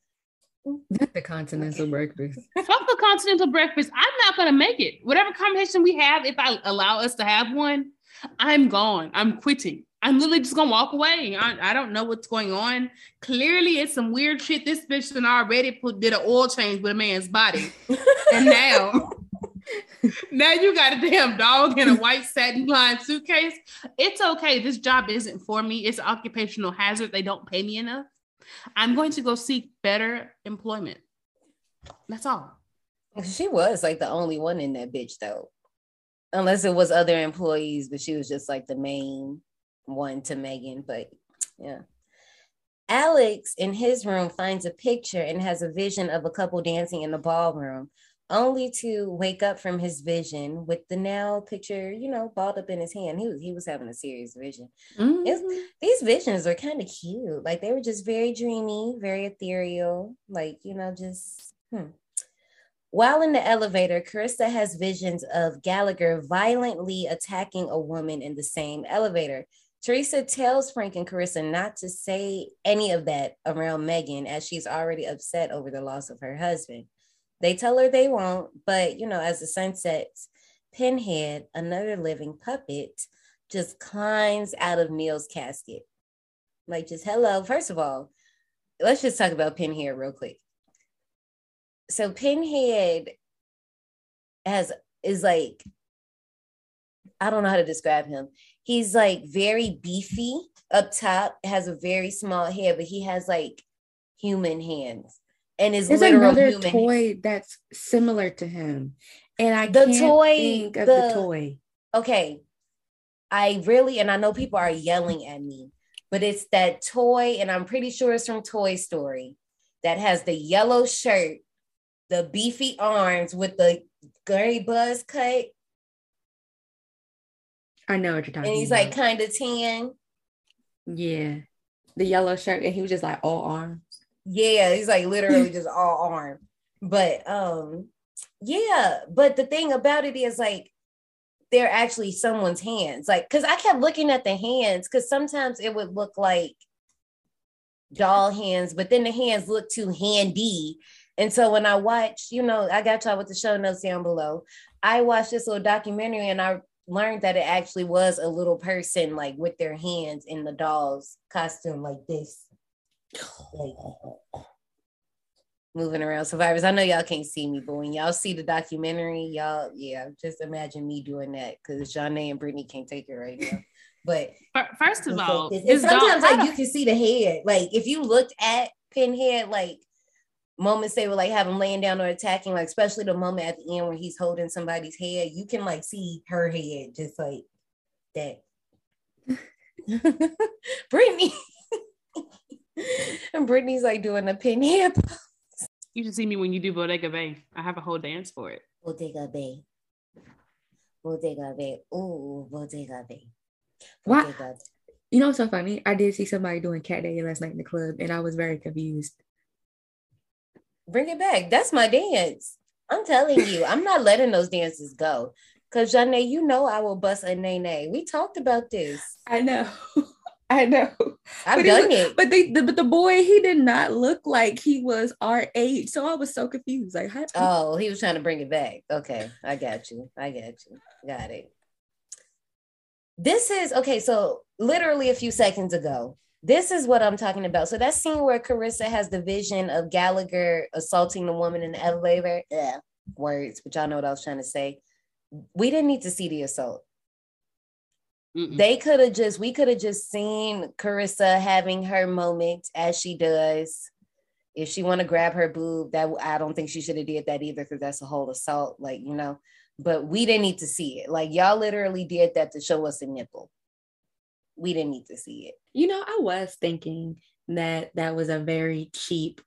Not the continental breakfast. <laughs> Fuck the continental breakfast. I'm not gonna make it. Whatever conversation we have, if I allow us to have one, I'm gone. I'm quitting. I'm literally just gonna walk away. I, I don't know what's going on. Clearly, it's some weird shit. This bitch done already put did an oil change with a man's body, and now, <laughs> now you got a damn dog in a white satin lined suitcase. It's okay. This job isn't for me. It's an occupational hazard. They don't pay me enough. I'm going to go seek better employment. That's all. She was like the only one in that bitch though. Unless it was other employees, but she was just like the main one to Megan. But yeah. Alex in his room finds a picture and has a vision of a couple dancing in the ballroom, only to wake up from his vision with the now picture, you know, balled up in his hand. He was he was having a serious vision. It's- these visions are kind of cute. Like they were just very dreamy, very ethereal. Like, you know, just hmm. While in the elevator, Carissa has visions of Gallagher violently attacking a woman in the same elevator. Teresa tells Frank and Carissa not to say any of that around Megan as she's already upset over the loss of her husband. They tell her they won't, but you know, as the sun sets, Pinhead, another living puppet, just climbs out of Neil's casket. Like, just hello. First of all, let's just talk about Pinhead real quick. So Pinhead has is like, I don't know how to describe him. He's like very beefy up top, has a very small head, but he has like human hands. And is There's literal another human toy that's similar to him, and I The can't toy- think of the- the toy. okay, I really, and I know people are yelling at me, but it's that toy, and I'm pretty sure it's from Toy Story that has the yellow shirt, the beefy arms with the gray buzz cut, I know what you're talking and he's about. like kind of tan. yeah, the yellow shirt, and he was just like all arms. Yeah, he's like literally <laughs> just all arm. But um, yeah, but the thing about it is like they're actually someone's hands. Like, cause I kept looking at the hands, because sometimes it would look like doll hands, but then the hands look too handy. And so when I watched, you know, I got y'all with the show notes down below. I watched this little documentary and I learned that it actually was a little person like with their hands in the doll's costume like this. Like <sighs> moving around survivors. I know y'all can't see me, but when y'all see the documentary, y'all, yeah, just imagine me doing that because Janae and Brittany can't take it right now. But First of all, like this. this and sometimes dog- like you can see the head. Like if you looked at Pinhead, like moments they were like have him laying down or attacking, like especially the moment at the end where he's holding somebody's head, you can like see her head just like that. <laughs> <laughs> Brittany. <laughs> and Brittany's like doing the Pinhead. You should see me when you do Bodega Bay. I have a whole dance for it. Bodega Bay. Bodega Bay. Ooh, Bodega Bay. Why- Bodega. You know what's so funny? I did see somebody doing cat day last night in the club, and I was very confused. Bring it back. That's my dance. I'm telling you, I'm not letting those dances go. Cause Janae, you know I will bust a nay nay. We talked about this. I know. <laughs> <laughs> I know. I've But done look- it. But they, the, but the boy, he did not look like he was our age, so I was so confused. Like, how, Oh, he was trying to bring it back. Okay, I got you. I got you. Got it. This is okay. So, literally a few seconds ago, this is what I'm talking about. So, that scene where Carissa has the vision of Gallagher assaulting the woman in the elevator. Yeah, words, but y'all know what I was trying to say. We didn't need to see the assault. They could have just, we could have just seen Carissa having her moment as she does. If she want to grab her boob, that I don't think she should have did that either because that's a whole assault, like you know. But we didn't need to see it. Like y'all literally did that to show us a nipple. We didn't need to see it. you know, I was thinking that that was a very cheap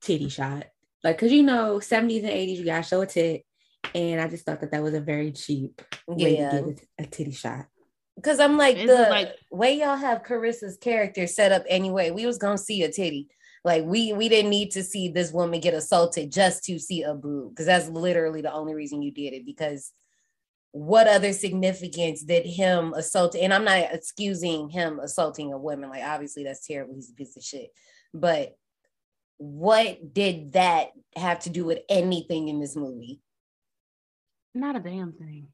titty shot. Like, cause you know, 70s and 80s, you gotta show a tit. And I just thought that that was a very cheap way Yeah. to give a, a titty shot. Cause I'm like It's the like- way y'all have Carissa's character set up anyway. We was gonna see a titty. Like we we didn't need to see this woman get assaulted just to see a boob, because that's literally the only reason you did it. Because what other significance did him assault? And I'm not excusing him assaulting a woman. Like obviously that's terrible. He's a piece of shit. But what did that have to do with anything in this movie? Not a damn thing.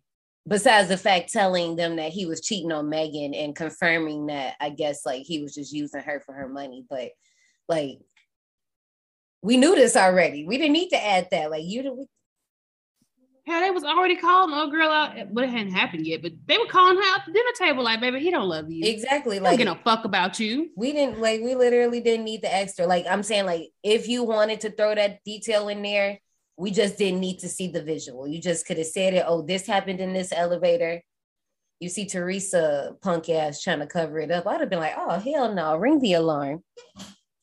besides the fact telling them that he was cheating on Megan and confirming that I guess like he was just using her for her money, but like we knew this already. We didn't need to add that. Like you did Hell, they was already calling the old girl out, but it hadn't happened yet. But they were calling her out the dinner table, like, baby, he don't love you. exactly don't like no fuck about you. we didn't like we literally didn't need the extra. Like I'm saying, like if you wanted to throw that detail in there, we just didn't need to see the visual. You just could have said it. Oh, this happened in this elevator. You see Teresa punk ass trying to cover it up. I'd have been like, oh hell no, ring the alarm.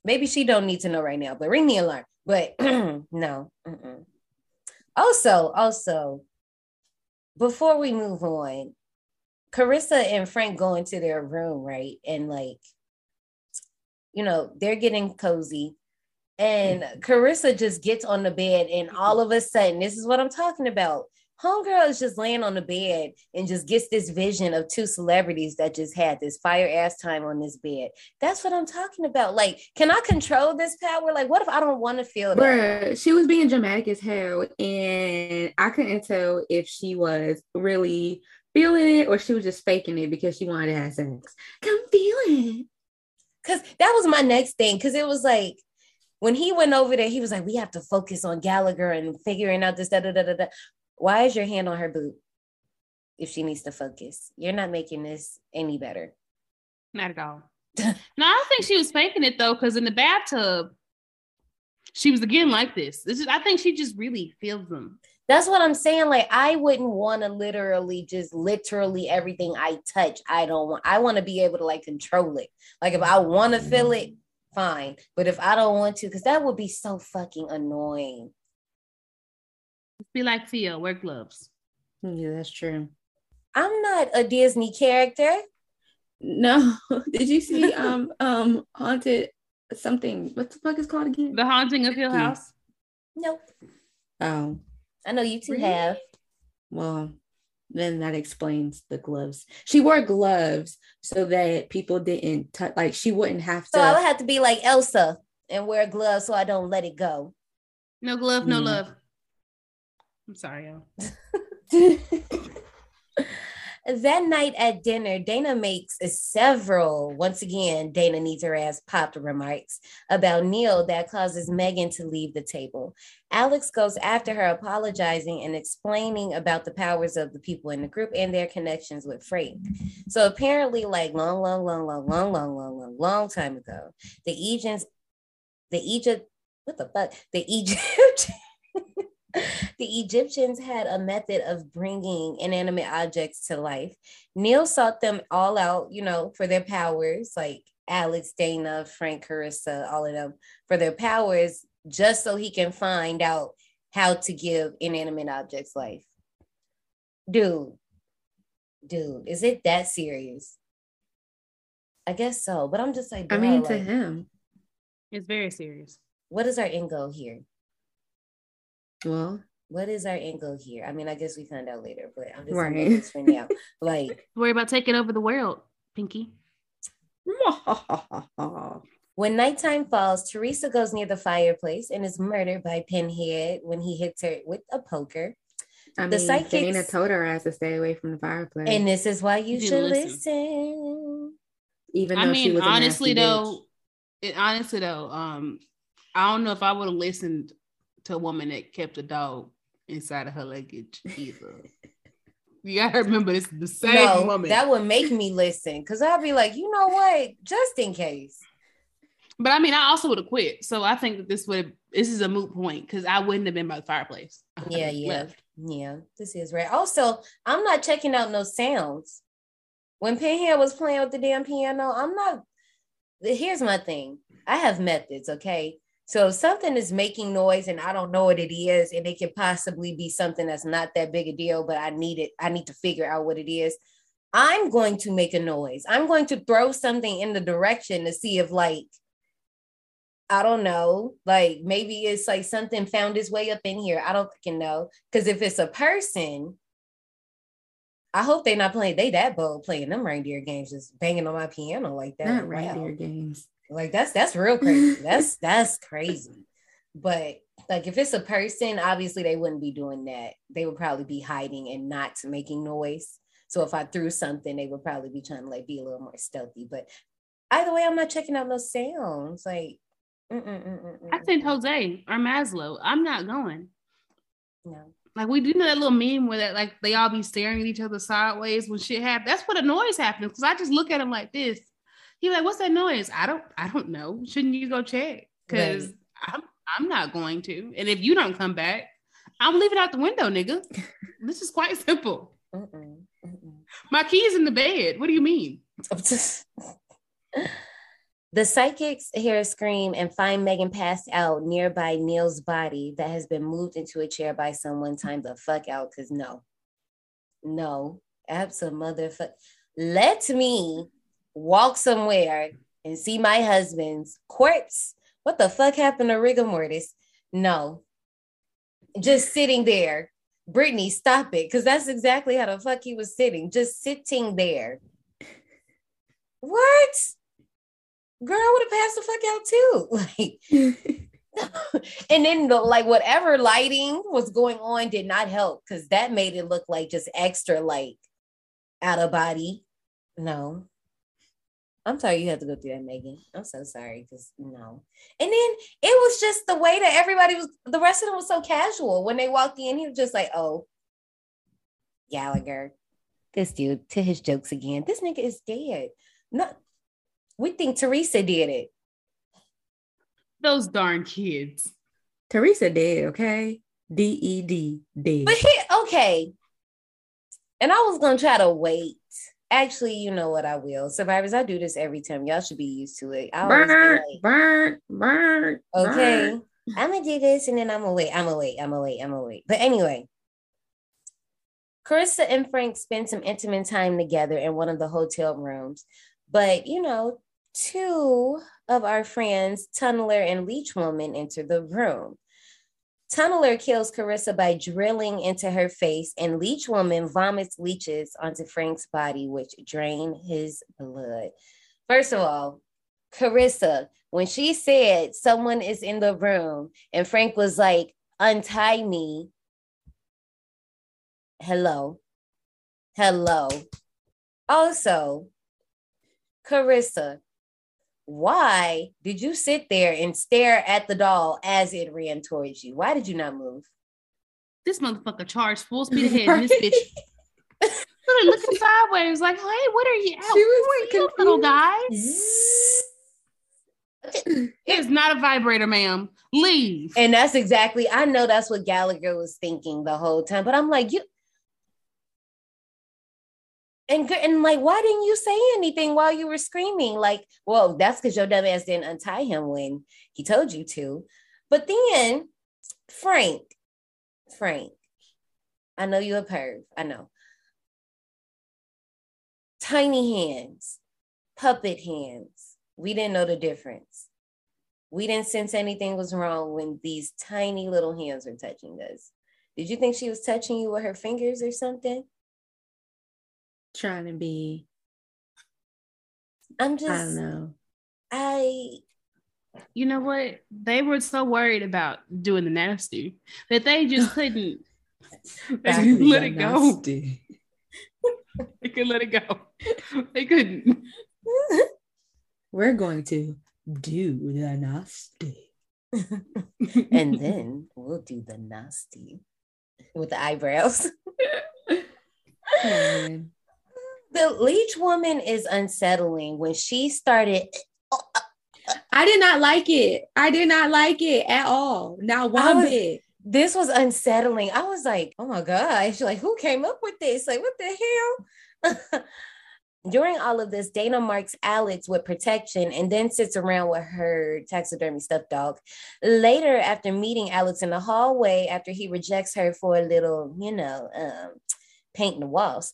Maybe she don't need to know right now, but ring the alarm. But <clears throat> no. mm-mm. Also, also, before we move on, Carissa and Frank go into their room, right? And like, you know, they're getting cozy. And Carissa just gets on the bed, and all of a sudden, this is what I'm talking about. Homegirl is just laying on the bed and just gets this vision of two celebrities that just had this fire ass time on this bed. That's what I'm talking about. Like, can I control this power? Like, what if I don't want to feel that? Bruh, she was being dramatic as hell, and I couldn't tell if she was really feeling it or she was just faking it because she wanted to have sex. Come feel it. Cause that was my next thing. Cause it was like when he went over there, he was like, "We have to focus on Gallagher and figuring out this." Da, da, da, da, da. Why is your hand on her boot If she needs to focus, you're not making this any better. Not at all. <laughs> no, I don't think she was faking it though, because in the bathtub, she was again like this. This is, I think she just really feels them. That's what I'm saying. Like, I wouldn't want to literally just literally everything I touch. I don't want. I want to be able to like control it. Like, if I want to feel it, fine. But if I don't want to, because that would be so fucking annoying. Be like Theo, wear gloves. Yeah, that's true. I'm not a Disney character. No, <laughs> did you see um <laughs> um haunted something? What the fuck is called again? The Haunting of Hill House. Nope. Oh, I know you two Really? have. well, then that explains the gloves. She wore gloves so that people didn't touch. Like she wouldn't have to. So I would have to be like Elsa and wear gloves so I don't let it go. No glove, no Mm. love. I'm sorry, y'all. <laughs> That night at dinner, Dana makes several, once again, Dana needs her ass popped remarks about Neil that causes Megan to leave the table. Alex goes after her, apologizing and explaining about the powers of the people in the group and their connections with Frank. So apparently, like long, long, long, long, long, long, long, long, long time ago, the Egyptians, the Egypt, what the fuck, the Egypt. <laughs> <laughs> The Egyptians had a method of bringing inanimate objects to life. Neil sought them all out, you know, for their powers, like Alex, Dana, Frank, Carissa, all of them, for their powers, just so he can find out how to give inanimate objects life. Dude, dude, is it that serious? I guess so, but I'm just like, I mean, to like, him. It's very serious. what is our end goal here? Well, What is our angle here? I mean, I guess we find out later, but I'm just Right. this for now. Like, Worry about taking over the world, Pinky. <laughs> When nighttime falls, Teresa goes near the fireplace and is murdered by Pinhead when he hits her with a poker. I The mean, psychics- Dana told her ass to stay away from the fireplace. And this is why you Didn't should listen. listen. even though I she mean, was a honestly nasty though, bitch. it, honestly though, um, I don't know if I would have listened to a woman that kept a dog inside of her luggage either. you gotta remember this is the same no, woman. that would make me listen because I'd be like, you know what? Just in case. but I mean, I also would have quit. So I think that this would this is a moot point because I wouldn't have been by the fireplace. Yeah, yeah. left. Yeah, this is right. Also, I'm not checking out no sounds. When Pinhead was playing with the damn piano, I'm not here's my thing. I have methods, okay? So if something is making noise and I don't know what it is, and it could possibly be something that's not that big a deal, but I need it, I need to figure out what it is. I'm going to make a noise. I'm going to throw something in the direction to see if like I don't know, like maybe it's like something found its way up in here. I don't fucking know. Because if it's a person, I hope they're not playing. They that bold playing them reindeer games, just banging on my piano like that. Not Wow. reindeer games. Like that's that's real crazy. <laughs> that's that's crazy. But like if it's a person, obviously they wouldn't be doing that. They would probably be hiding and not making noise. So if I threw something, they would probably be trying to like be a little more stealthy. But either way, I'm not checking out no sounds. Like. I sent Jose or Maslow. I'm not going. no. Like we do know that little meme where that like they all be staring at each other sideways when shit happens. That's what a noise happens. Because I just look at them like this. He like, what's that noise? I don't, I don't know. Shouldn't you go check? Because Right. I'm, I'm not going to. And if you don't come back, I'm leaving out the window, nigga. <laughs> this is quite simple. Mm-mm, mm-mm. My key's in the bed. What do you mean? <laughs> The psychics hear a scream and find Megan passed out nearby Neil's body that has been moved into a chair by someone. Time the fuck out, because no, no, absolutely motherfucker. Let me walk somewhere and see my husband's corpse. What the fuck happened to rigor mortis? No, just sitting there. Brittany, stop it, because that's exactly how the fuck he was sitting, just sitting there. What? Girl, I would have passed the fuck out too. <laughs> Like, <laughs> and then the like whatever lighting was going on did not help because that made it look like just extra like out of body. No. I'm sorry you had to go through that, Megan. I'm so sorry because no. And then it was just the way that everybody was, the rest of them was so casual. When they walked in, he was just like, oh, Gallagher, this dude to his jokes again. This nigga is dead. No, we think Teresa did it. Those darn kids. Teresa dead, okay? D E D dead. But he okay. And I was gonna try to wait. Actually, you know what I will. Survivors, I do this every time. Y'all should be used to it. I Burn, like, burn, burn. okay, burn. I'm gonna do this and then I'm gonna wait. I'm gonna wait. I'm gonna wait. I'm gonna wait. But anyway, Carissa and Frank spend some intimate time together in one of the hotel rooms. But you know, two of our friends, Tunneler and Leech Woman, enter the room. Tunneler kills Carissa by drilling into her face, and Leech Woman vomits leeches onto Frank's body, which drain his blood. First of all, Carissa, when she said someone is in the room, and Frank was like, untie me. Hello. Hello. Also, Carissa, why did you sit there and stare at the doll as it ran towards you? Why did you not move? This motherfucker charged full speed ahead. And this bitch <laughs> literally looking sideways, like, hey, what are you? Who was are you, little guy? <laughs> It's not a vibrator, ma'am. Leave. And that's exactly, I know that's what Gallagher was thinking the whole time, but I'm like, you. And, g- and like, why didn't you say anything while you were screaming? Like, well, that's because your dumb ass didn't untie him when he told you to. But then, Frank, Frank, I know you a perv. I know. Tiny hands, puppet hands. We didn't know the difference. We didn't sense anything was wrong when these tiny little hands were touching us. Did you think she was touching you with her fingers or something? Trying to be, I'm just I don't know. I, You know what? They were so worried about doing the nasty that they just <laughs> couldn't. <laughs> <laughs> they couldn't let the it go. They could let it go. They couldn't. We're going to do the nasty. and then we'll do the nasty with the eyebrows. Man. The leech woman is unsettling when she started. I did not like it. I did not like it at all. Not one was- bit. This was unsettling. I was like, oh my gosh, like who came up with this? Like, what the hell? <laughs> During all of this, Dana marks Alex with protection and then sits around with her taxidermy stuffed dog. Later, after meeting Alex in the hallway, after he rejects her for a little, you know, um, painting the walls,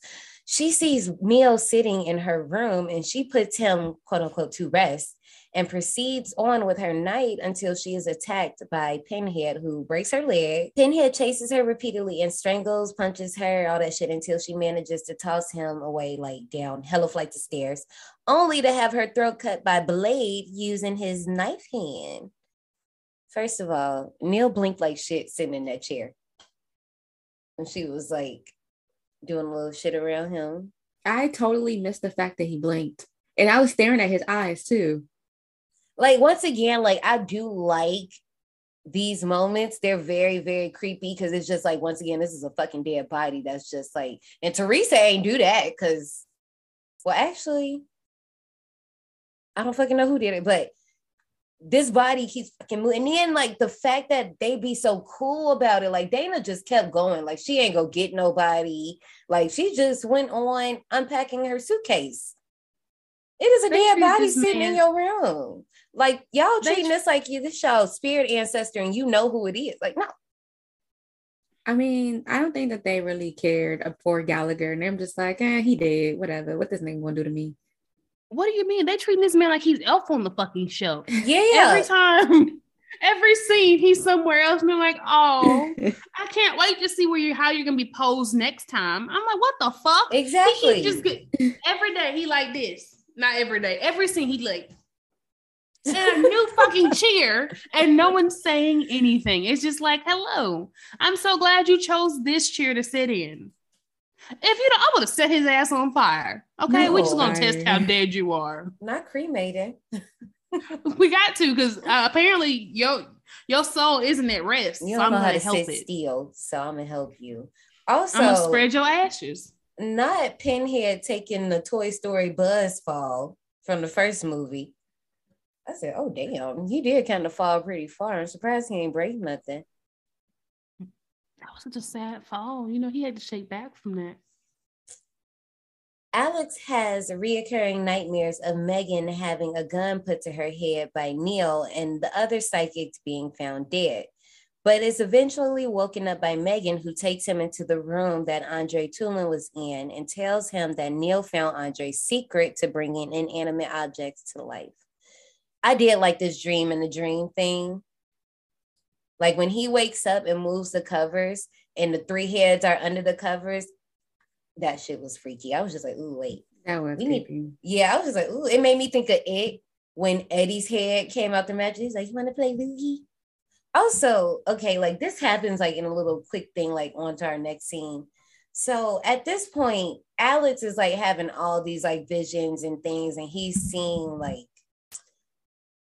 she sees Neil sitting in her room and she puts him, quote unquote, to rest and proceeds on with her night until she is attacked by Pinhead, who breaks her leg. Pinhead chases her repeatedly and strangles, punches her, all that shit until she manages to toss him away, like down hella flights of stairs, only to have her throat cut by Blade using his knife hand. First of all, Neil blinked like shit sitting in that chair. And she was like doing a little shit around him. I totally missed the fact that he blinked. And I was staring at his eyes too like once again, like I do like these moments. They're very, very creepy because it's just like once again, this is a fucking dead body that's just like, and Teresa ain't do that because, well, actually, I don't fucking know who did it, but this body keeps fucking moving. And then like the fact that they be so cool about it, like Dana just kept going, like she ain't gonna get nobody. Like she just went on unpacking her suitcase. It is a dead body sitting man. in your room. Like y'all treating this like you this y'all spirit ancestor and you know who it is. Like, no. I mean, I don't think that they really cared about for Gallagher, and I'm just like, eh, he did, whatever. What this nigga gonna do to me? What do you mean? They treating this man like he's elf on the fucking show. Yeah. Every time, <laughs> every scene, he's somewhere else, and they're like, oh, I can't wait to see where you how you're gonna be posed next time. I'm like, what the fuck? Exactly. He just every day he like this. Not every day. Every scene he like in a <laughs> new fucking chair and no one's saying anything. It's just like, hello, I'm so glad you chose this chair to sit in. If you don't, I would have set his ass on fire. Okay, no, we're just gonna test how dead you are. Not cremated. <laughs> we got to because uh, apparently your your soul isn't at rest. You don't so know how to help it. still, so I'm gonna help you. Also, I'm gonna spread your ashes. Not Pinhead taking the Toy Story buzz fall from the first movie I said, "Oh damn, he did kind of fall pretty far. I'm surprised he ain't break nothing." That was such a sad fall. You know, he had to shake back from that. Alex has reoccurring nightmares of Megan having a gun put to her head by Neil and the other psychics being found dead. But is eventually woken up by Megan, who takes him into the room that Andre Toulon was in and tells him that Neil found Andre's secret to bringing inanimate objects to life. I did like this dream and the dream thing. Like when he wakes up and moves the covers and the three heads are under the covers, that shit was freaky. I was just like, ooh, wait. That was creepy. yeah, I was just like, ooh, it made me think of it when Eddie's head came out the mattress. He's like, you want to play Loogie? Also, okay, like this happens like in a little quick thing, like on to our next scene. So at this point, Alex is like having all these like visions and things, and he's seeing like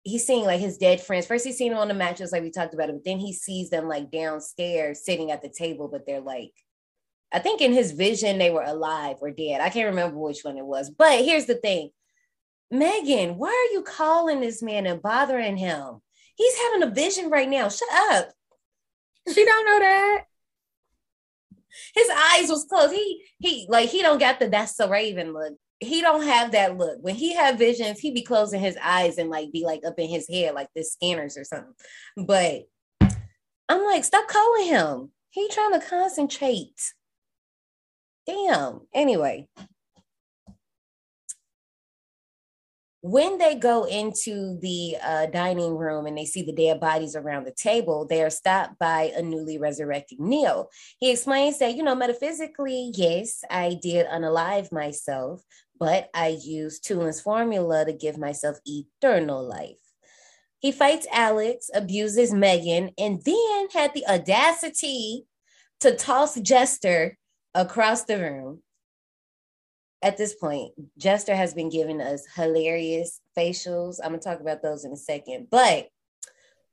he's seeing like his dead friends. First, he's seeing them on the mattress, like we talked about it, but then he sees them like downstairs sitting at the table, but they're like, I think in his vision, they were alive or dead. I can't remember which one it was. But here's the thing Megan, why are you calling this man and bothering him? He's having a vision right now. Shut up. She don't know that. His eyes was closed. He he like he don't got the that's the raven look he don't have that look. When he have visions, he be closing his eyes and like be like up in his head like the scanners or something. But I'm like, stop calling him. He trying to concentrate. Damn. Anyway, when they go into the uh, dining room and they see the dead bodies around the table, they are stopped by a newly resurrected Neil. He explains that, you know, metaphysically, yes, I did unalive myself, but I used Toulon's formula to give myself eternal life. He fights Alex, abuses Megan, and then had the audacity to toss Jester across the room. At this point, Jester has been giving us hilarious facials. I'm gonna talk about those in a second. But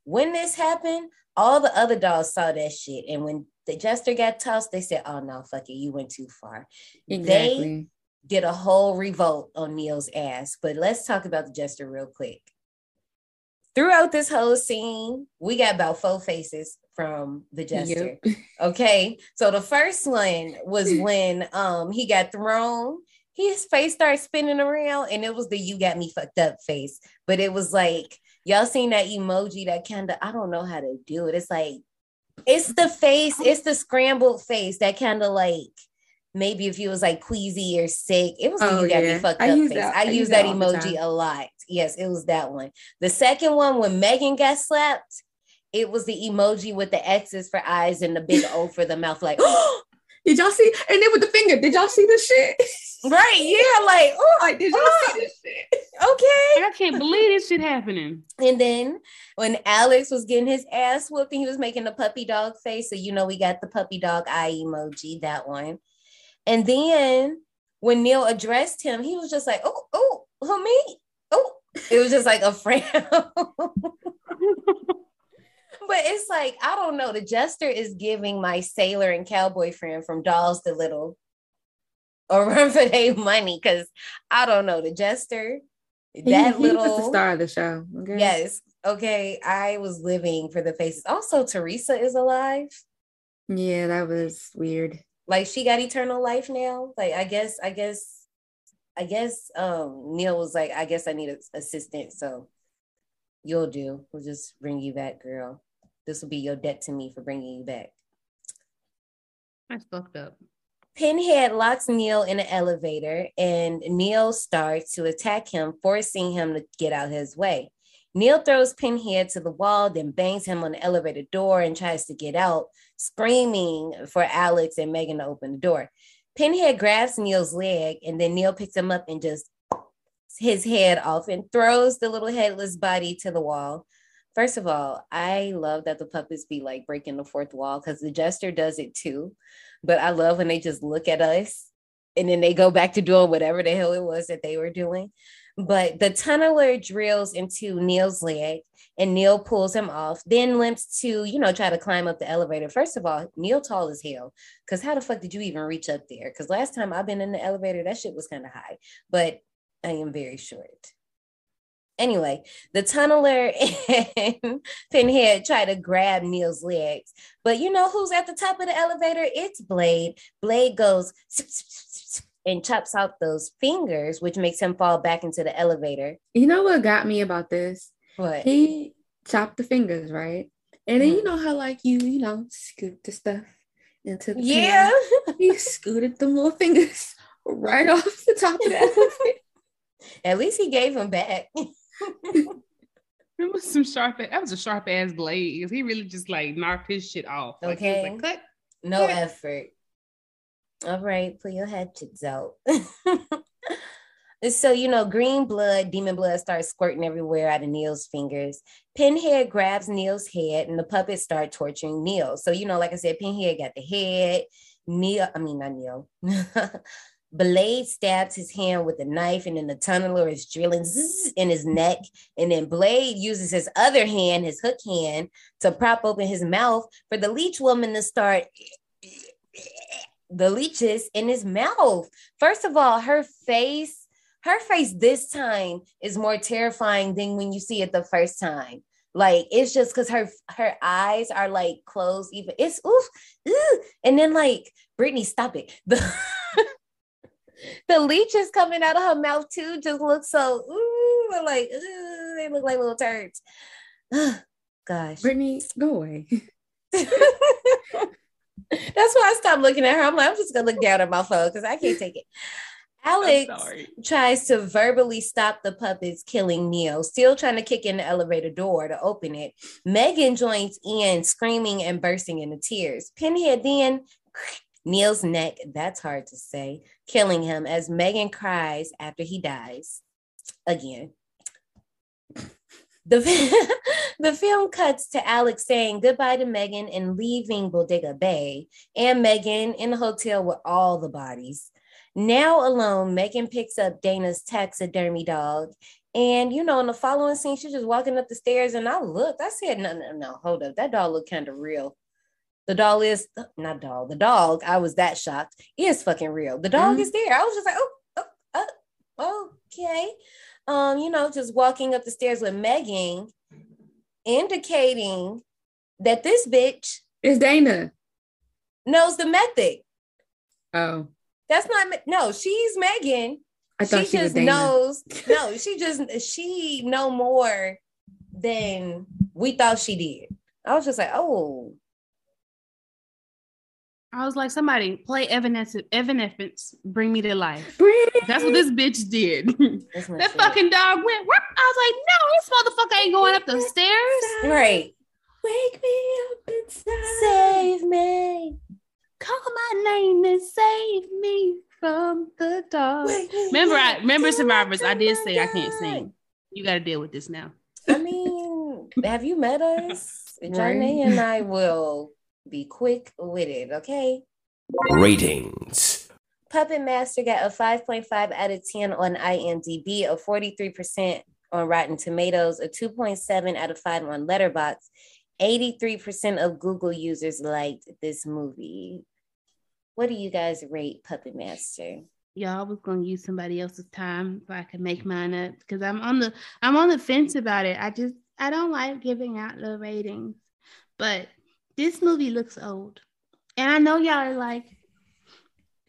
when this happened, all the other dolls saw that shit. And when the Jester got tossed, they said, Oh no, fuck it, you went too far. Exactly. They did a whole revolt on Neil's ass. But let's talk about the Jester real quick. Throughout this whole scene, we got about four faces from the Jester. Yep. <laughs> Okay. So the first one was <laughs> when um he got thrown his face started spinning around, and it was the "you got me fucked up" face. But it was like y'all seen that emoji that kind of I don't know how to do it. It's like it's the face, it's the scrambled face that kind of like maybe if you was like queasy or sick, it was the Oh, you got yeah. me fucked I up use face. that- I, I use use that that emoji a lot. Yes, it was that one. The second one when Megan got slapped, it was the emoji with the X's for eyes and the big O for the mouth, like <gasps> <gasps> Did y'all see? And then with the finger, did y'all see the shit? <laughs> right, yeah, like oh, Like, did y'all see this shit? <laughs> okay. I can't believe this shit happening. And then when Alex was getting his ass whooped and he was making the puppy dog face, so you know we got the puppy dog eye emoji, that one. And then when Neil addressed him, he was just like, "Oh, oh, who me? Oh." It was just like a frown. <laughs> but it's like I don't know. The jester is giving my sailor and cowboy friend from Dolls to Little a <laughs> run for their money because I don't know the jester. He- That he little was the star of the show. Okay? Yes. Okay. I was living for the faces. Also, Teresa is alive. Yeah, that was weird. Like she got eternal life now. Like I guess, I guess, I guess um Neil was like, I guess I need an assistant. So you'll do. We'll just bring you back, girl. This will be your debt to me for bringing you back. That's fucked up. Pinhead locks Neil in an elevator, and Neil starts to attack him, forcing him to get out his way. Neil throws Pinhead to the wall, then bangs him on the elevator door and tries to get out, screaming for Alex and Megan to open the door. Pinhead grabs Neil's leg, and then Neil picks him up and just his head off and throws the little headless body to the wall. First of all, I love that the puppets be like breaking the fourth wall because the jester does it too. But I love when they just look at us and then they go back to doing whatever the hell it was that they were doing. But the tunneler drills into Neil's leg and Neil pulls him off, then limps to, you know, try to climb up the elevator. First of all, Neil tall as hell. Cause how the fuck did you even reach up there? Cause last time I've been in the elevator, that shit was kind of high, but I am very short. Anyway, the tunneler <laughs> and Pinhead try to grab Neil's legs, but you know who's at the top of the elevator? It's Blade. Blade goes and chops out those fingers, which makes him fall back into the elevator. You know what got me about this? What? He chopped the fingers, right? And then you Mm. know how like you, you know, scoot the stuff into the? Yeah. <laughs> he scooted the little fingers right off the top of the elevator. <laughs> <laughs> At least he gave them back. It was some sharp. That was a sharp ass blade. 'cause He really just like knocked his shit off. Like, he was Okay. like, cut. No cut. effort. All right, pull your hatchets out. <laughs> so, you know, green blood, demon blood starts squirting everywhere out of Neil's fingers. Pinhead grabs Neil's head and the puppets start torturing Neil. So, you know, like I said, Pinhead got the head. Neil, I mean, not Neil. <laughs> Blade stabs his hand with a knife, and then the tunneler is drilling in his neck. And then Blade uses his other hand, his hook hand, to prop open his mouth for the leech woman to start the leeches in his mouth. First of all, her face, her face this time is more terrifying than when you see it the first time. Like it's just because her her eyes are like closed, even it's oof, ooh. and then like Brittany, stop it. <laughs> The the leeches coming out of her mouth too just look so ooh, like ooh, they look like little turds. <sighs> Gosh. Brittany, go away. <laughs> That's why I stopped looking at her. I'm like, I'm just gonna look down at my phone because I can't take it. <laughs> Alex tries to verbally stop the puppets killing Neil, still trying to kick in the elevator door to open it. Megan joins in, screaming and bursting into tears. Pinhead then <sniffs> Neil's neck, that's hard to say, killing him as Megan cries after he dies. Again. <laughs> The, the film cuts to Alex saying goodbye to Megan and leaving Bodega Bay and Megan in the hotel with all the bodies. Now alone, Megan picks up Dana's taxidermy dog. And you know, in the following scene, she's just walking up the stairs, and I looked. I said, "No, no, no, hold up. That dog looked kind of real. The doll is not doll. The dog. I was that shocked. Is fucking real. The dog Mhm. is there. I was just like, oh, oh, oh, okay. Um, you know, just walking up the stairs with Megan, indicating that this bitch It's Dana. knows the method. Oh. That's not no. She's Megan. I thought she, was just Dana. knows. <laughs> No, she just she know more than we thought she did. I was just like, oh, I was like, somebody play Evanescence, Evanescence, bring me to life. Bring That's what this bitch did. that shit. fucking dog went. whoop. I was like, no, this motherfucker ain't going up the stairs. right. Wake me up inside. Save me. Call my name and save me from the dark. Remember, I remember survivors. I did say I can't sing. You got to deal with this now. I mean, have you met us? Right. <laughs> Janae and I will be quick with it, okay? Ratings. Puppet Master got a 5.5 out of 10 on IMDb, a 43% on Rotten Tomatoes, a 2.7 out of 5 on Letterboxd. 83% of Google users liked this movie. What do you guys rate Puppet Master? Y'all I was gonna use somebody else's time if I could make mine up because I'm on the I'm on the fence about it. I just I don't like giving out the ratings, but this movie looks old, and I know y'all are like,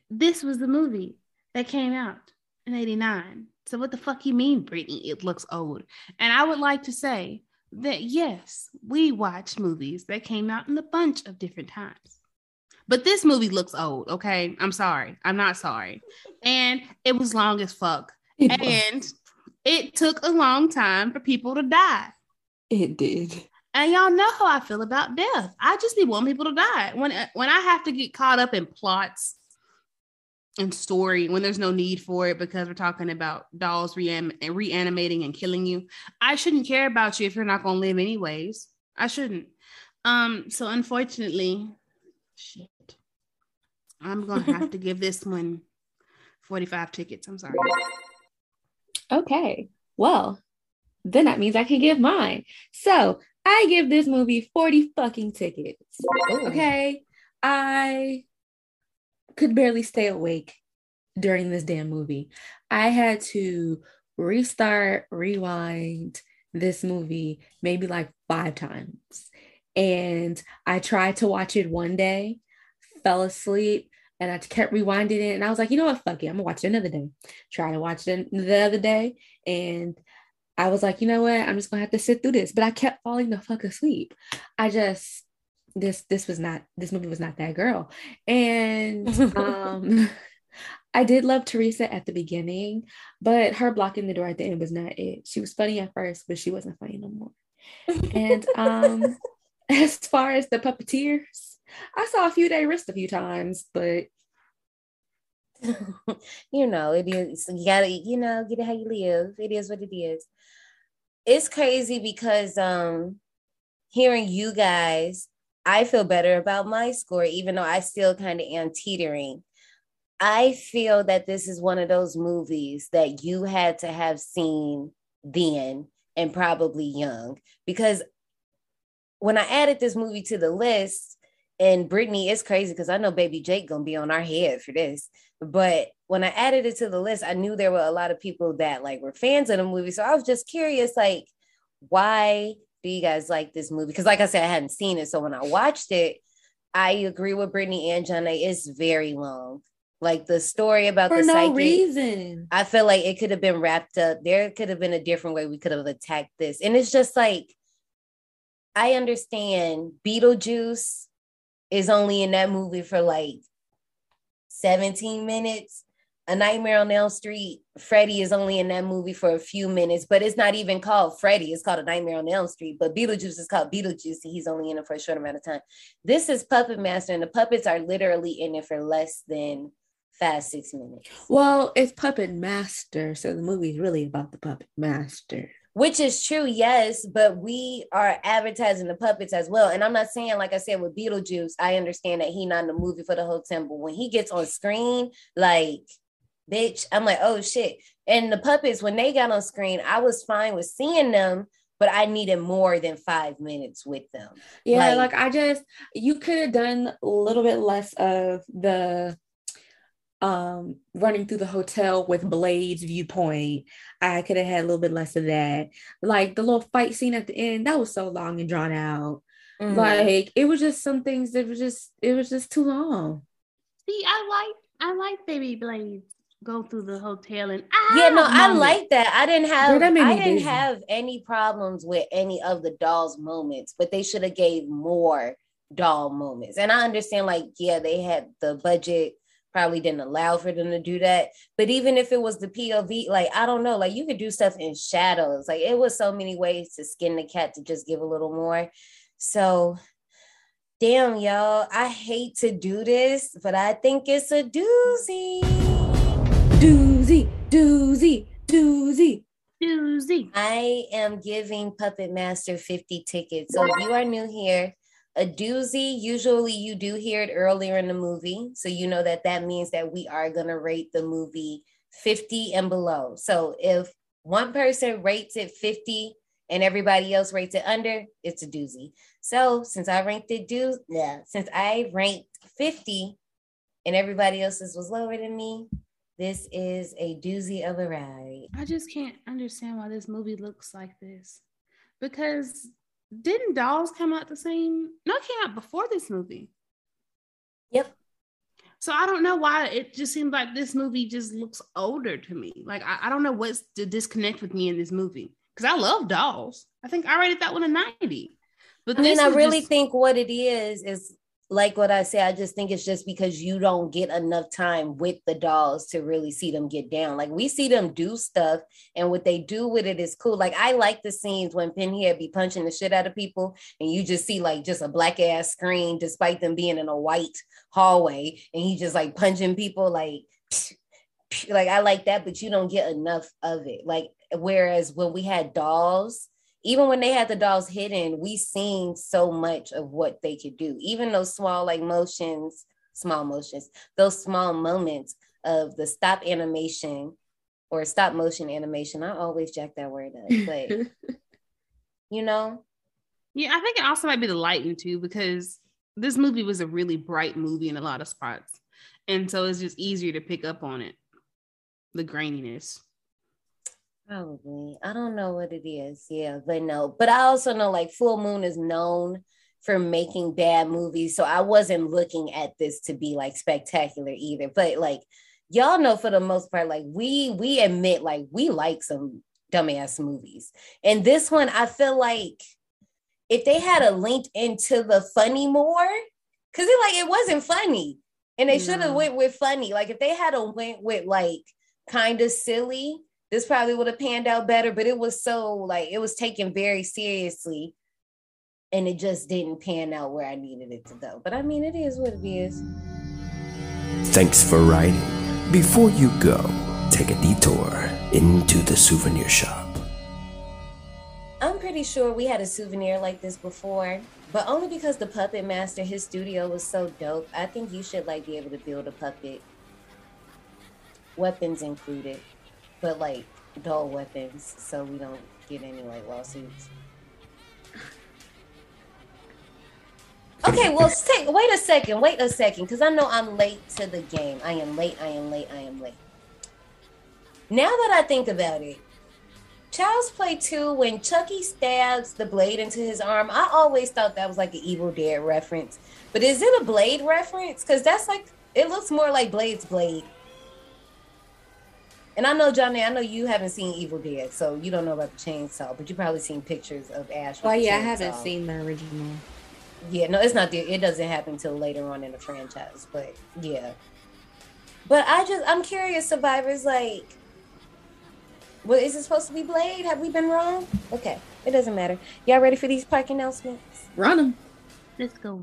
this was the movie that came out in '89. So what the fuck you mean, Brittany? It looks old, and I would like to say that yes, we watch movies that came out in a bunch of different times. But this movie looks old, okay? I'm sorry. I'm not sorry. And it was long as fuck. It was. and it took a long time for people to die. It did. And y'all know how I feel about death. I just be wanting people to die. When when I have to get caught up in plots and story, when there's no need for it because we're talking about dolls rean- reanimating and killing you, I shouldn't care about you if you're not gonna live anyways. I shouldn't. Um, so unfortunately, shit. I'm gonna <laughs> have to give this one 45 tickets. I'm sorry. Okay. Well, then that means I can give mine. So I give this movie 40 fucking tickets. Ooh. Okay. I could barely stay awake during this damn movie. I had to restart, rewind this movie maybe like five times. And I tried to watch it one day, fell asleep, and I kept rewinding it. And I was like, you know what? Fuck it. I'm gonna watch it another day. Try to watch it the other day. And I was like, you know what? I'm just gonna have to sit through this. But I kept falling the fuck asleep. I just this this was not this movie was not that girl. And um <laughs> <laughs> I did love Teresa at the beginning, but her blocking the door at the end was not it. She was funny at first, but she wasn't funny no more. And um <laughs> as far as the puppeteers, I saw a few day wrist a few times, but you know, it is you gotta, you know, get it how you live. It is what it is. It's crazy because um hearing you guys, I feel better about my score, even though I still kind of am teetering. I feel that this is one of those movies that you had to have seen then and probably young because when I added this movie to the list, and Brittany, it's crazy because I know baby Jake gonna be on our head for this. But when I added it to the list, I knew there were a lot of people that like were fans of the movie. So I was just curious, like, why do you guys like this movie? Because like I said, I hadn't seen it. So when I watched it, I agree with Brittany and Janae. It's very long. Like the story about for the no psychic, reason. I feel like it could have been wrapped up. There could have been a different way we could have attacked this. And it's just like, I understand Beetlejuice is only in that movie for like 17 minutes. A Nightmare on Elm Street, Freddy is only in that movie for a few minutes, but it's not even called Freddy. It's called A Nightmare on Elm Street. But Beetlejuice is called Beetlejuice, and he's only in it for a short amount of time. This is Puppet Master, and the puppets are literally in it for less than five, six minutes. Well, it's Puppet Master, so the movie's really about the Puppet Master. Which is true, yes, but we are advertising the puppets as well. And I'm not saying, like I said, with Beetlejuice, I understand that he not in the movie for the whole time, but when he gets on screen, like, bitch, I'm like, oh shit. And the puppets, when they got on screen, I was fine with seeing them, but I needed more than five minutes with them. Yeah, like, I just you could have done a little bit less of the um running through the hotel with Blade's viewpoint. I could have had a little bit less of that. Like the little fight scene at the end, that was so long and drawn out. Mhm. Like it was just some things that was just it was just too long. See, I like I like baby blades go through the hotel and yeah, no, ah I like that. I didn't have Girl, that made me I didn't dizzy. have any problems with any of the dolls moments, but they should have gave more doll moments. And I understand, like, yeah, they had the budget probably didn't allow for them to do that. But even if it was the POV, like I don't know, like you could do stuff in shadows. Like it was so many ways to skin the cat to just give a little more. So damn y'all, I hate to do this, but I think it's a doozy. Doozy, doozy, doozy. Doozy. I am giving Puppet Master 50 tickets. So if you are new here, a doozy, usually you do hear it earlier in the movie. So you know that that means that we are going to rate the movie 50 and below. So if one person rates it 50 and everybody else rates it under, it's a doozy. So since I ranked it do yeah, since I ranked 50 and everybody else's was lower than me, this is a doozy of a ride. I just can't understand why this movie looks like this. Because didn't Dolls come out the same? No, it came out before this movie. Yep. So I don't know why it just seems like this movie just looks older to me. Like I, I don't know what's the disconnect with me in this movie. Because I love Dolls. I think I rated that one a 90. But I mean, I really just- think what it is is like what I say. I just think it's just because you don't get enough time with the dolls to really see them get down. Like we see them do stuff, and what they do with it is cool. Like I like the scenes when Pinhead be punching the shit out of people, and you just see like just a black ass screen, despite them being in a white hallway, and he just like punching people like. <sniffs> Like I like that, but you don't get enough of it. Like whereas when we had dolls, even when they had the dolls hidden, we seen so much of what they could do. Even those small like motions, small motions, those small moments of the stop animation or stop motion animation. I always jack that word up, <laughs> but you know, Yeah, I think it also might be the lighting too, because this movie was a really bright movie in a lot of spots. And so it's just easier to pick up on it. The graininess. Probably. I don't know what it is. Yeah, but no. But I also know like Full Moon is known for making bad movies. So I wasn't looking at this to be like spectacular either. But like y'all know for the most part, like we we admit like we like some dumbass movies. And this one, I feel like if they had a link into the funny more, because it like it wasn't funny. And they should have No. Mm. went with funny. Like if they had a went with like kind of silly, this probably would have panned out better, but it was so like it was taken very seriously and it just didn't pan out where I needed it to go. But I mean, it is what it is. Thanks for riding. Before you go, take a detour into the souvenir shop. I'm pretty sure we had a souvenir like this before, but only because the puppet master, his studio was so dope. I think you should like be able to build a puppet, weapons included, but like dull weapons, so we don't get any like lawsuits. Okay, well, wait a second, wait a second, because I know I'm late to the game. I am late, I am late, I am late. Now that I think about it, Child's Play 2, when Chucky stabs the blade into his arm, I always thought that was like an Evil Dead reference. But is it a blade reference? Because that's like, it looks more like Blade's blade. And I know, Johnny, I know you haven't seen Evil Dead, so you don't know about the chainsaw, but you probably seen pictures of Ash. with Well, the yeah, I haven't seen the original. Yeah, no, it's not there. It doesn't happen until later on in the franchise, but yeah. But I just, I'm curious, survivors, like, well, is it supposed to be Blade? Have we been wrong? Okay, it doesn't matter. Y'all ready for these park announcements? Run them. Let's go.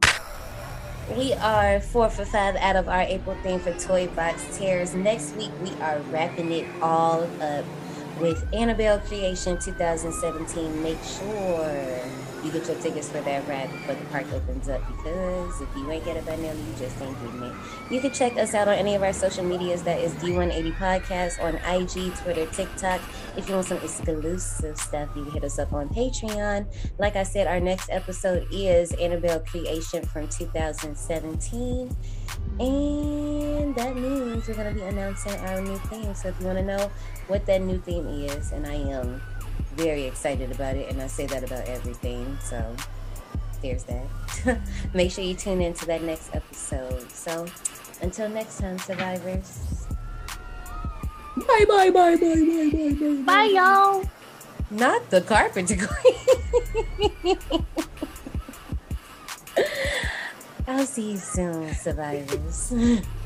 We are four for five out of our April theme for Toy Box Terrors. Next week, we are wrapping it all up with Annabelle Creation 2017. Make sure you get your tickets for that ride before the park opens up because if you ain't get it by now, you just ain't getting it. You can check us out on any of our social medias. That is D180 Podcast on IG, Twitter, TikTok. If you want some exclusive stuff, you can hit us up on Patreon. Like I said, our next episode is Annabelle Creation from 2017. And that means we're going to be announcing our new theme. So if you want to know what that new theme is, and I am very excited about it, and I say that about everything. So there's that. <laughs> Make sure you tune into that next episode. So Until next time, survivors. Bye bye bye bye bye bye bye. Bye, y'all. Not the carpet queen. <laughs> I'll see you soon, survivors. <laughs>